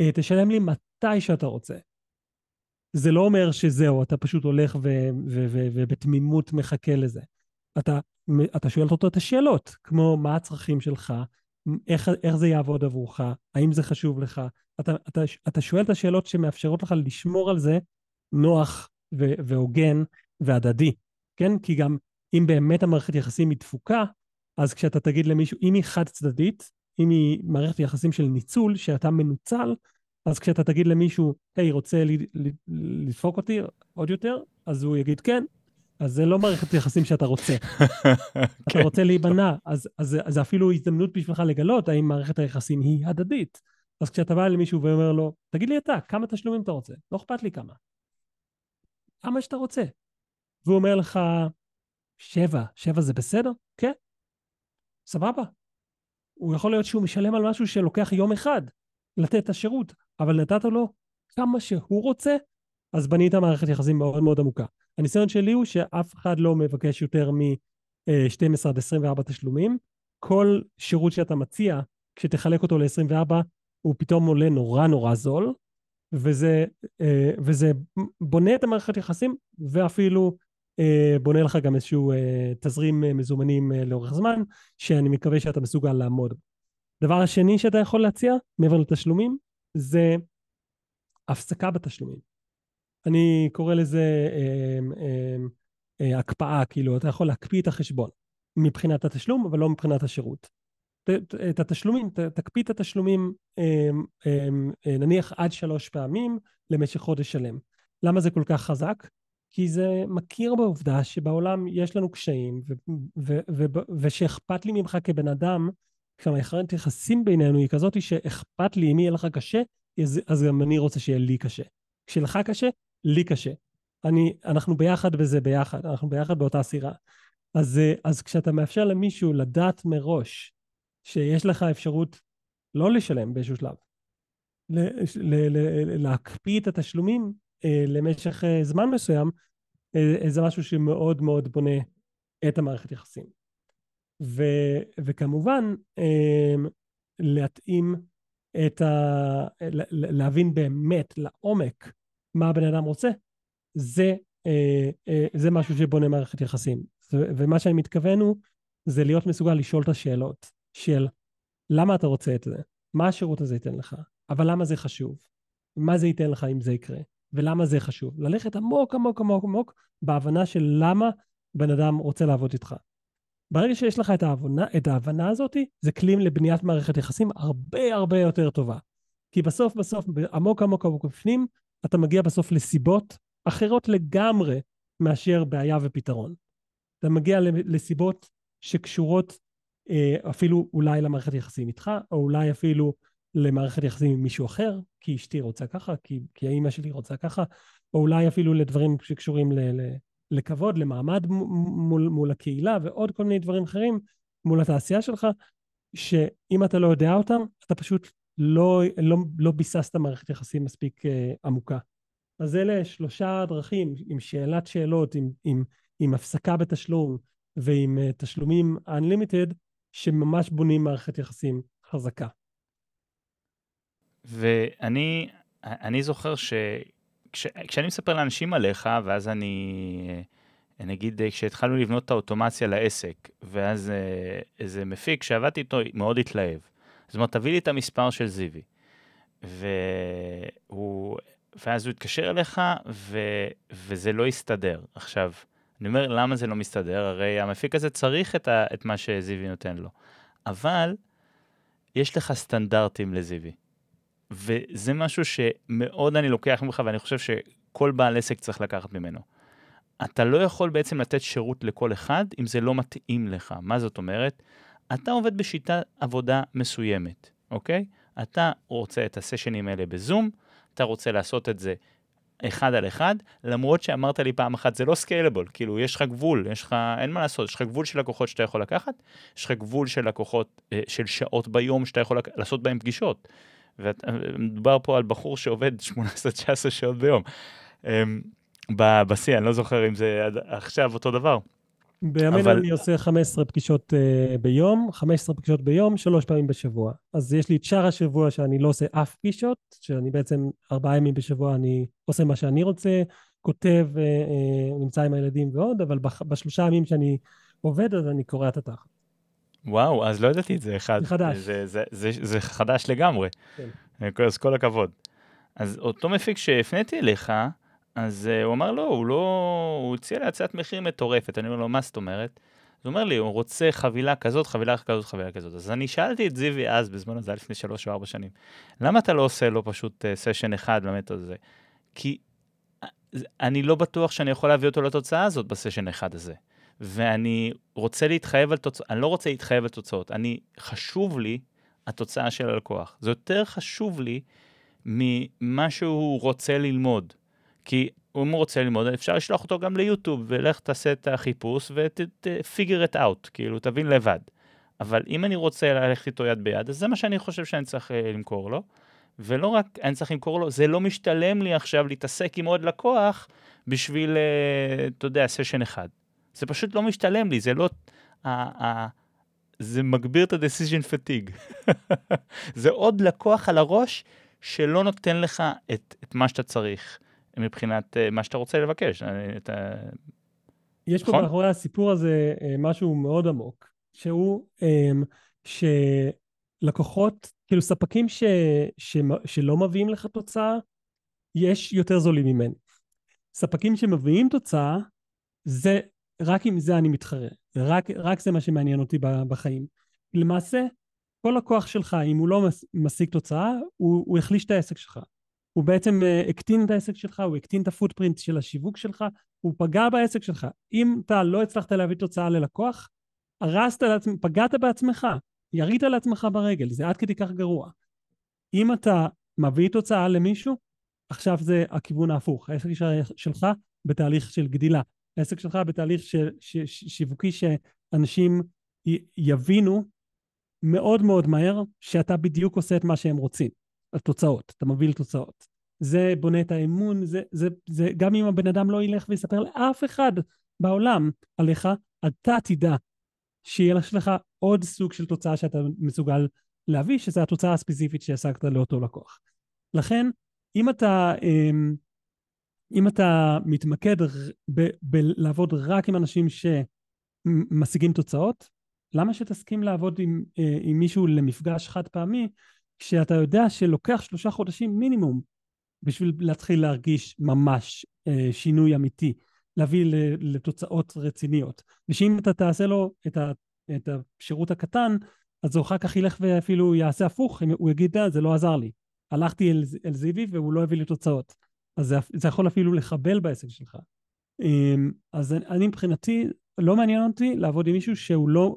אה, תשלם לי מתי שאתה רוצה, זה לא אומר שזהו, אתה פשוט הולך ובתמימות מחכה לזה. אתה, אתה שואל אותו את השאלות, כמו מה הצרכים שלך, איך, איך זה יעבוד עבורך, האם זה חשוב לך. אתה, אתה, אתה שואל את השאלות שמאפשרות לך לשמור על זה נוח והוגן והדדי, כן? כי גם אם באמת המערכת יחסים היא דפוקה, אז כשאתה תגיד למישהו, אם היא חד צדדית, אם היא מערכת יחסים של ניצול, שאתה מנוצל, אז כשאתה תגיד למישהו, היי, רוצה לדפוק אותי עוד יותר? אז הוא יגיד כן, אז זה לא מערכת יחסים שאתה רוצה. אתה <laughs> כן. רוצה להיבנע, אז, אז, אז זה אפילו הזדמנות בשבילך לגלות האם מערכת היחסים היא הדדית. אז כשאתה בא למישהו ואומר לו, תגיד לי אתה, כמה תשלומים אתה רוצה? לא אכפת לי כמה. כמה שאתה רוצה. והוא אומר לך, שבע, שבע זה בסדר? כן. סבבה. הוא יכול להיות שהוא משלם על משהו שלוקח יום אחד לתת את השירות, אבל נתת לו כמה שהוא רוצה, אז בנית מערכת יחסים מאוד מאוד עמוקה. הניסיון שלי הוא שאף אחד לא מבקש יותר מ-12 עד 24 תשלומים. כל שירות שאתה מציע, כשתחלק אותו ל-24, הוא פתאום עולה נורא נורא זול, וזה, אה, וזה בונה את המערכת יחסים, ואפילו אה, בונה לך גם איזשהו אה, תזרים מזומנים לאורך זמן, שאני מקווה שאתה מסוגל לעמוד. דבר השני שאתה יכול להציע, מעבר לתשלומים, זה הפסקה בתשלומים. אני קורא לזה אה, אה, אה, הקפאה, כאילו, אתה יכול להקפיא את החשבון מבחינת התשלום, אבל לא מבחינת השירות. את התשלומים, תקפיא את התשלומים אה, אה, אה, נניח עד שלוש פעמים למשך חודש שלם. למה זה כל כך חזק? כי זה מכיר בעובדה שבעולם יש לנו קשיים, ושאכפת לי ממך כבן אדם, כשהמערכת יחסים בינינו היא כזאת שאכפת לי אם יהיה לך קשה, אז, אז גם אני רוצה שיהיה לי קשה. כשלך קשה, לי קשה. אני, אנחנו ביחד וזה ביחד, אנחנו ביחד באותה סירה. אז, אה, אז כשאתה מאפשר למישהו לדעת מראש שיש לך אפשרות לא לשלם באיזשהו שלב, להקפיא את התשלומים אה, למשך אה, זמן מסוים, אה, זה משהו שמאוד מאוד בונה את המערכת יחסים. ו, וכמובן, להתאים את ה... להבין באמת לעומק מה הבן אדם רוצה, זה, זה משהו שבונה מערכת יחסים. ומה שאני מתכוון הוא, זה להיות מסוגל לשאול את השאלות של למה אתה רוצה את זה? מה השירות הזה ייתן לך? אבל למה זה חשוב? מה זה ייתן לך אם זה יקרה? ולמה זה חשוב? ללכת עמוק עמוק עמוק עמוק בהבנה של למה בן אדם רוצה לעבוד איתך. ברגע שיש לך את ההבנה, את ההבנה הזאת, זה כלי לבניית מערכת יחסים הרבה הרבה יותר טובה. כי בסוף בסוף, עמוק עמוק עמוק בפנים, אתה מגיע בסוף לסיבות אחרות לגמרי מאשר בעיה ופתרון. אתה מגיע לסיבות שקשורות אפילו אולי למערכת יחסים איתך, או אולי אפילו למערכת יחסים עם מישהו אחר, כי אשתי רוצה ככה, כי, כי האימא שלי רוצה ככה, או אולי אפילו לדברים שקשורים ל, ל, לכבוד, למעמד מול, מול הקהילה ועוד כל מיני דברים אחרים מול התעשייה שלך, שאם אתה לא יודע אותם, אתה פשוט לא, לא, לא ביססת מערכת יחסים מספיק uh, עמוקה. אז אלה שלושה דרכים, עם שאלת שאלות, עם, עם, עם הפסקה בתשלום ועם uh, תשלומים Unlimited, שממש בונים מערכת יחסים חזקה. ואני אני זוכר שכשאני מספר לאנשים עליך, ואז אני, אה, נגיד, כשהתחלנו לבנות את האוטומציה לעסק, ואז איזה מפיק שעבדתי איתו מאוד התלהב. זאת אומרת, תביא לי את המספר של זיוי. והוא, ואז הוא התקשר אליך, ו, וזה לא יסתדר. עכשיו, אני אומר, למה זה לא מסתדר? הרי המפיק הזה צריך את, ה, את מה שזיוי נותן לו. אבל יש לך סטנדרטים לזיוי. וזה משהו שמאוד אני לוקח ממך, ואני חושב שכל בעל עסק צריך לקחת ממנו. אתה לא יכול בעצם לתת שירות לכל אחד אם זה לא מתאים לך. מה זאת אומרת? אתה עובד בשיטת עבודה מסוימת, אוקיי? אתה רוצה את הסשנים האלה בזום, אתה רוצה לעשות את זה אחד על אחד, למרות שאמרת לי פעם אחת, זה לא סקיילבול, כאילו, יש לך גבול, יש לך, אין מה לעשות, יש לך גבול של לקוחות שאתה יכול לקחת, יש לך גבול של לקוחות, אה, של שעות ביום שאתה יכול לק... לעשות בהם פגישות. ומדובר פה על בחור שעובד <laughs> 18-19 שעות ביום. אמ, בשיא, אני לא זוכר אם זה עכשיו אותו דבר. בימינו אבל... אני עושה 15 פגישות uh, ביום, 15 פגישות ביום, שלוש פעמים בשבוע. אז יש לי את שאר השבוע שאני לא עושה אף פגישות, שאני בעצם ארבעה ימים בשבוע אני עושה מה שאני רוצה, כותב, uh, uh, נמצא עם הילדים ועוד, אבל בח... בשלושה ימים שאני עובד אז אני קורע את התחת. וואו, אז לא ידעתי את זה אחד. זה חדש. זה, זה, זה, זה חדש לגמרי. כן. אז כל הכבוד. אז אותו מפיק שהפניתי אליך, אז uh, הוא אמר לא, הוא לא, הוא הציע לי הצעת מחיר מטורפת. אני אומר לו, מה זאת אומרת? אז הוא אומר לי, הוא רוצה חבילה כזאת, חבילה כזאת, חבילה כזאת. אז אני שאלתי את זיוי אז, בזמן הזה, לפני שלוש או ארבע שנים, למה אתה לא עושה לו פשוט uh, סשן אחד במתוד הזה? כי אה, אני לא בטוח שאני יכול להביא אותו לתוצאה הזאת בסשן אחד הזה. ואני רוצה להתחייב על תוצאות, אני לא רוצה להתחייב על תוצאות, אני, חשוב לי התוצאה של הלקוח. זה יותר חשוב לי ממה שהוא רוצה ללמוד. כי אם הוא רוצה ללמוד, אפשר לשלוח אותו גם ליוטיוב, ולך תעשה את החיפוש ו-figure it out, כאילו, תבין לבד. אבל אם אני רוצה ללכת איתו יד ביד, אז זה מה שאני חושב שאני צריך uh, למכור לו. ולא רק אני צריך למכור לו, זה לא משתלם לי עכשיו להתעסק עם עוד לקוח בשביל, uh, אתה יודע, סשן אחד. זה פשוט לא משתלם לי, זה לא... Uh, uh, זה מגביר את ה-decision fatigue. <laughs> זה עוד לקוח על הראש שלא נותן לך את, את מה שאתה צריך. מבחינת uh, מה שאתה רוצה לבקש. את ה... יש פה נכון? מאחורי הסיפור הזה uh, משהו מאוד עמוק, שהוא um, שלקוחות, כאילו ספקים ש, ש, שלא מביאים לך תוצאה, יש יותר זולים ממני. ספקים שמביאים תוצאה, זה, רק עם זה אני מתחרה. רק, רק זה מה שמעניין אותי בחיים. למעשה, כל לקוח שלך, אם הוא לא משיג תוצאה, הוא, הוא החליש את העסק שלך. הוא בעצם uh, הקטין את העסק שלך, הוא הקטין את הפוטפרינט של השיווק שלך, הוא פגע בעסק שלך. אם אתה לא הצלחת להביא תוצאה ללקוח, הרסת לעצמך, פגעת בעצמך, ירית לעצמך ברגל, זה עד כדי כך גרוע. אם אתה מביא תוצאה למישהו, עכשיו זה הכיוון ההפוך. העסק שלך בתהליך של גדילה. העסק שלך בתהליך של, ש, ש, שיווקי שאנשים י, יבינו מאוד מאוד מהר שאתה בדיוק עושה את מה שהם רוצים. התוצאות, אתה מביא לתוצאות. זה בונה את האמון, זה, זה, זה גם אם הבן אדם לא ילך ויספר לאף אחד בעולם עליך, אתה תדע שיהיה לך עוד סוג של תוצאה שאתה מסוגל להביא, שזה התוצאה הספציפית שהשגת לאותו לקוח. לכן, אם אתה, אמ, אם אתה מתמקד בלעבוד רק עם אנשים שמשיגים תוצאות, למה שתסכים לעבוד עם, אה, עם מישהו למפגש חד פעמי כשאתה יודע שלוקח שלושה חודשים מינימום בשביל להתחיל להרגיש ממש אה, שינוי אמיתי, להביא לתוצאות רציניות. ושאם אתה תעשה לו את, ה, את השירות הקטן, אז הוא אחר כך ילך ואפילו יעשה הפוך, הוא יגיד, אה, זה לא עזר לי. הלכתי אל, אל זיוי והוא לא הביא לי תוצאות. אז זה, זה יכול אפילו לחבל בעסק שלך. אמ, אז אני מבחינתי, לא מעניין אותי לעבוד עם מישהו שהוא לא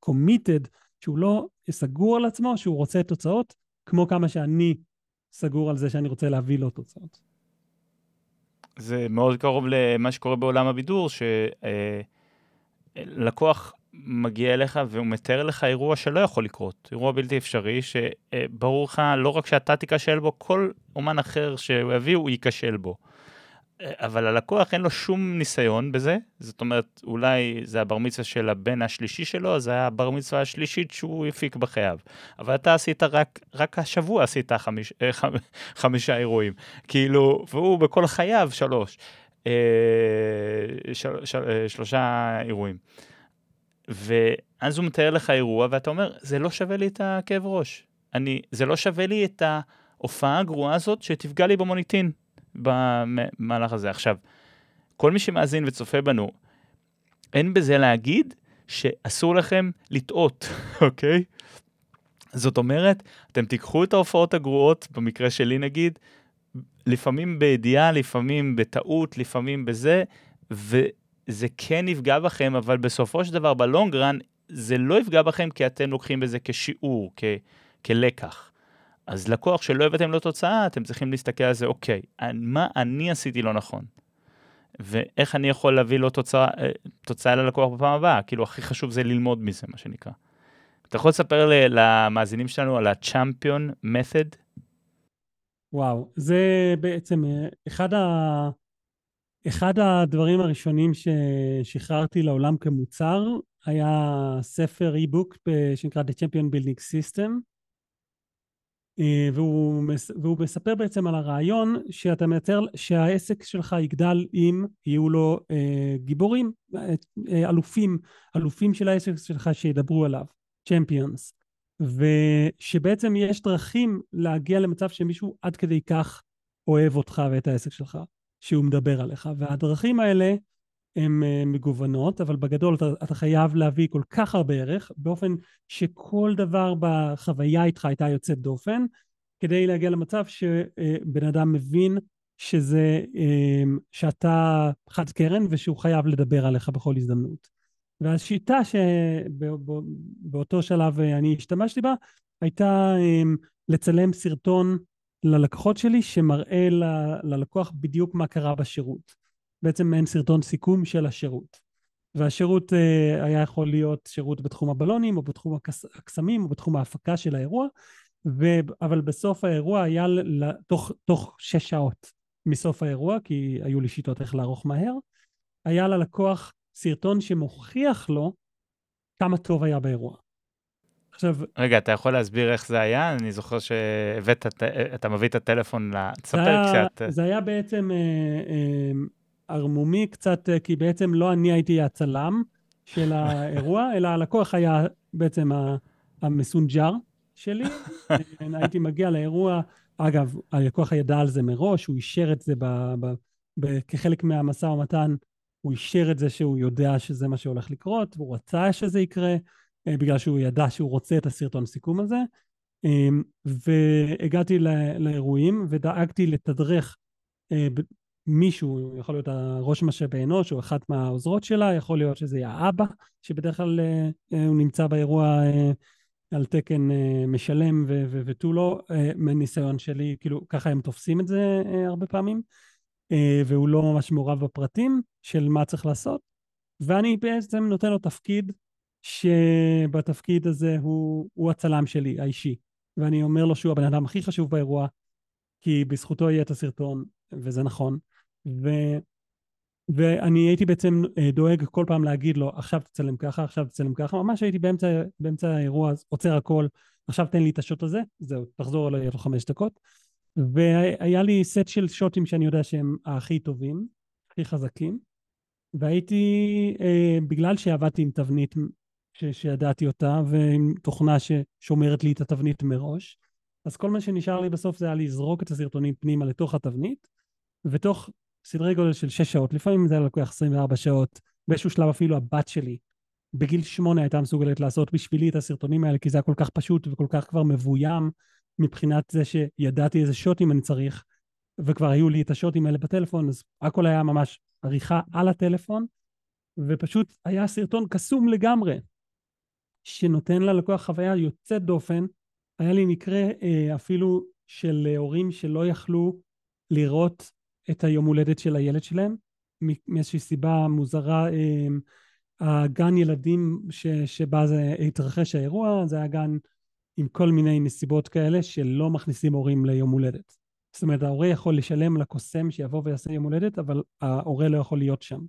קומיטד, um, שהוא לא סגור על עצמו, שהוא רוצה תוצאות, כמו כמה שאני סגור על זה שאני רוצה להביא לו תוצאות. זה מאוד קרוב למה שקורה בעולם הבידור, שלקוח אה, מגיע אליך והוא מתאר לך אירוע שלא יכול לקרות, אירוע בלתי אפשרי, שברור לך לא רק שאתה תיכשל בו, כל אומן אחר שהוא יביא הוא ייכשל בו. אבל הלקוח אין לו שום ניסיון בזה, זאת אומרת, אולי זה הבר מצווה של הבן השלישי שלו, זה היה הבר מצווה השלישית שהוא הפיק בחייו. אבל אתה עשית רק, רק השבוע עשית חמיש, אה, חמישה אירועים. כאילו, והוא בכל חייו שלוש. אה, של, של, אה, שלושה אירועים. ואז הוא מתאר לך אירוע, ואתה אומר, זה לא שווה לי את הכאב ראש. אני, זה לא שווה לי את ההופעה הגרועה הזאת שתפגע לי במוניטין. במהלך הזה. עכשיו, כל מי שמאזין וצופה בנו, אין בזה להגיד שאסור לכם לטעות, <laughs> אוקיי? זאת אומרת, אתם תיקחו את ההופעות הגרועות, במקרה שלי נגיד, לפעמים בידיעה, לפעמים בטעות, לפעמים בזה, וזה כן יפגע בכם, אבל בסופו של דבר, בלונג רן, זה לא יפגע בכם כי אתם לוקחים בזה כשיעור, כ- כלקח. אז לקוח שלא הבאתם לו תוצאה, אתם צריכים להסתכל על זה, אוקיי, מה אני עשיתי לא נכון? ואיך אני יכול להביא לו תוצאה, אה, תוצאה ללקוח בפעם הבאה? כאילו, הכי חשוב זה ללמוד מזה, מה שנקרא. אתה יכול לספר למאזינים שלנו על ה-Champion Method? וואו, זה בעצם אה, אחד, ה... אחד הדברים הראשונים ששחררתי לעולם כמוצר, היה ספר e-book שנקרא The Champion Building System, אה, והוא, והוא מספר בעצם על הרעיון שאתה מייצר, שהעסק שלך יגדל אם יהיו לו אה, גיבורים, אה, אלופים, אלופים של העסק שלך שידברו עליו, צ'מפיונס. ושבעצם יש דרכים להגיע למצב שמישהו עד כדי כך אוהב אותך ואת העסק שלך, שהוא מדבר עליך. והדרכים האלה הן אה, מגוונות, אבל בגדול אתה, אתה חייב להביא כל כך הרבה ערך, באופן שכל דבר בחוויה איתך הייתה יוצאת דופן, כדי להגיע למצב שבן אדם מבין שזה, אה, שאתה חד קרן ושהוא חייב לדבר עליך בכל הזדמנות. והשיטה שבאותו שלב אני השתמשתי בה, הייתה אה, לצלם סרטון ללקוחות שלי שמראה ללקוח בדיוק מה קרה בשירות. בעצם מעין סרטון סיכום של השירות. והשירות אה, היה יכול להיות שירות בתחום הבלונים, או בתחום הקסמים, או בתחום ההפקה של האירוע, ו... אבל בסוף האירוע היה תוך, תוך שש שעות מסוף האירוע, כי היו לי שיטות איך לערוך מהר, היה ללקוח סרטון שמוכיח לו כמה טוב היה באירוע. עכשיו... רגע, אתה יכול להסביר איך זה היה? אני זוכר שהבאת, אתה מביא את הטלפון, תספר קצת. זה היה בעצם אה, אה, ערמומי קצת, אה, כי בעצם לא אני הייתי הצלם של האירוע, <laughs> אלא הלקוח היה בעצם המסונג'ר שלי. <laughs> אה, הייתי מגיע לאירוע, אגב, הלקוח ידע על זה מראש, הוא אישר את זה ב, ב, ב, כחלק מהמשא ומתן, הוא אישר את זה שהוא יודע שזה מה שהולך לקרות, והוא רצה שזה יקרה, אה, בגלל שהוא ידע שהוא רוצה את הסרטון סיכום הזה. והגעתי לאירועים ודאגתי לתדרך מישהו, יכול להיות הראש משאבי אנוש או אחת מהעוזרות שלה, יכול להיות שזה יהיה האבא, שבדרך כלל אה, אה, הוא נמצא באירוע אה, על תקן משלם ותו לא, מניסיון שלי, כאילו ככה הם תופסים את זה הרבה פעמים, והוא לא ממש מעורב בפרטים של מה צריך לעשות, ואני בעצם נותן לו תפקיד שבתפקיד הזה הוא, הוא הצלם שלי, האישי. ואני אומר לו שהוא הבן אדם הכי חשוב באירוע, כי בזכותו יהיה את הסרטון, וזה נכון. ו... ואני הייתי בעצם אה, דואג כל פעם להגיד לו, עכשיו תצלם ככה, עכשיו תצלם ככה, ממש הייתי באמצע, באמצע האירוע, עוצר הכל, עכשיו תן לי את השוט הזה, זהו, תחזור אליי עוד חמש דקות. והיה לי סט של שוטים שאני יודע שהם הכי טובים, הכי חזקים, והייתי, אה, בגלל שעבדתי עם תבנית ש, שידעתי אותה, ועם תוכנה ששומרת לי את התבנית מראש, אז כל מה שנשאר לי בסוף זה היה לזרוק את הסרטונים פנימה לתוך התבנית, ותוך סדרי גודל של 6 שעות, לפעמים זה היה לוקח 24 שעות, באיזשהו שלב אפילו הבת שלי, בגיל 8 הייתה מסוגלת לעשות בשבילי את הסרטונים האלה, כי זה היה כל כך פשוט וכל כך כבר מבוים מבחינת זה שידעתי איזה שוטים אני צריך, וכבר היו לי את השוטים האלה בטלפון, אז הכל היה ממש עריכה על הטלפון, ופשוט היה סרטון קסום לגמרי, שנותן ללקוח חוויה יוצאת דופן. היה לי מקרה אה, אפילו של הורים שלא יכלו לראות את היום הולדת של הילד שלהם, מאיזושהי סיבה מוזרה, אמ, הגן ילדים ש, שבה זה התרחש האירוע, זה היה גן עם כל מיני נסיבות כאלה שלא מכניסים הורים ליום הולדת. זאת אומרת, ההורה יכול לשלם לקוסם שיבוא ויעשה יום הולדת, אבל ההורה לא יכול להיות שם.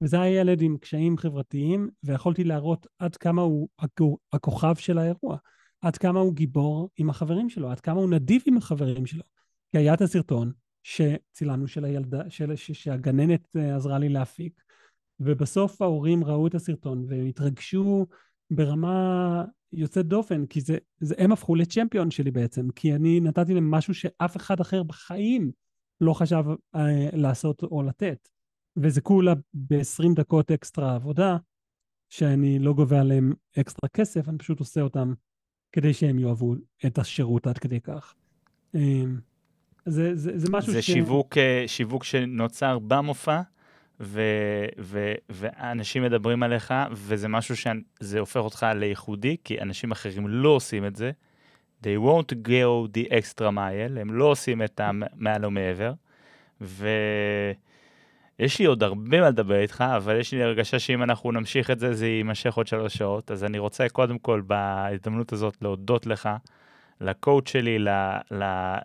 וזה היה ילד עם קשיים חברתיים, ויכולתי להראות עד כמה הוא הכוכב של האירוע, עד כמה הוא גיבור עם החברים שלו, עד כמה הוא נדיב עם החברים שלו. כי היה את הסרטון, שצילמנו של הילדה, של, שהגננת אה, עזרה לי להפיק, ובסוף ההורים ראו את הסרטון והתרגשו ברמה יוצאת דופן, כי זה, זה, הם הפכו לצ'מפיון שלי בעצם, כי אני נתתי להם משהו שאף אחד אחר בחיים לא חשב אה, לעשות או לתת. וזה כולה ב-20 דקות אקסטרה עבודה, שאני לא גובה עליהם אקסטרה כסף, אני פשוט עושה אותם כדי שהם יאהבו את השירות עד כדי כך. זה, זה, זה משהו זה ש... זה שיווק, אה, שיווק שנוצר במופע, ו, ו, ואנשים מדברים עליך, וזה משהו שזה הופך אותך לייחודי, כי אנשים אחרים לא עושים את זה. They won't go the extra mile, הם לא עושים את המעל ומעבר. ויש לי עוד הרבה מה לדבר איתך, אבל יש לי הרגשה שאם אנחנו נמשיך את זה, זה יימשך עוד שלוש שעות. אז אני רוצה קודם כל בהזדמנות הזאת להודות לך. לקואוצ' שלי,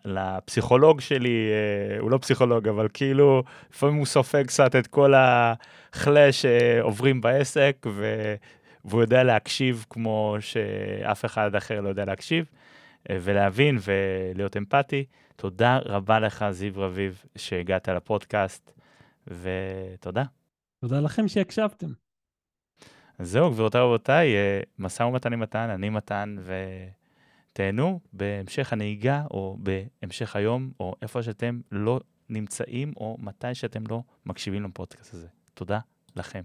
לפסיכולוג שלי, אה, הוא לא פסיכולוג, אבל כאילו, לפעמים הוא סופג קצת את כל החלה שעוברים בעסק, ו... והוא יודע להקשיב כמו שאף אחד אחר לא יודע להקשיב. ולהבין ולהיות אמפתי. תודה רבה לך, זיו רביב, שהגעת לפודקאסט, ותודה. תודה לכם שהקשבתם. זהו, גבירותיי ורבותיי, משא ומתן עם מתן, אני מתן, ותהנו בהמשך הנהיגה, או בהמשך היום, או איפה שאתם לא נמצאים, או מתי שאתם לא מקשיבים לפודקאסט הזה. תודה לכם.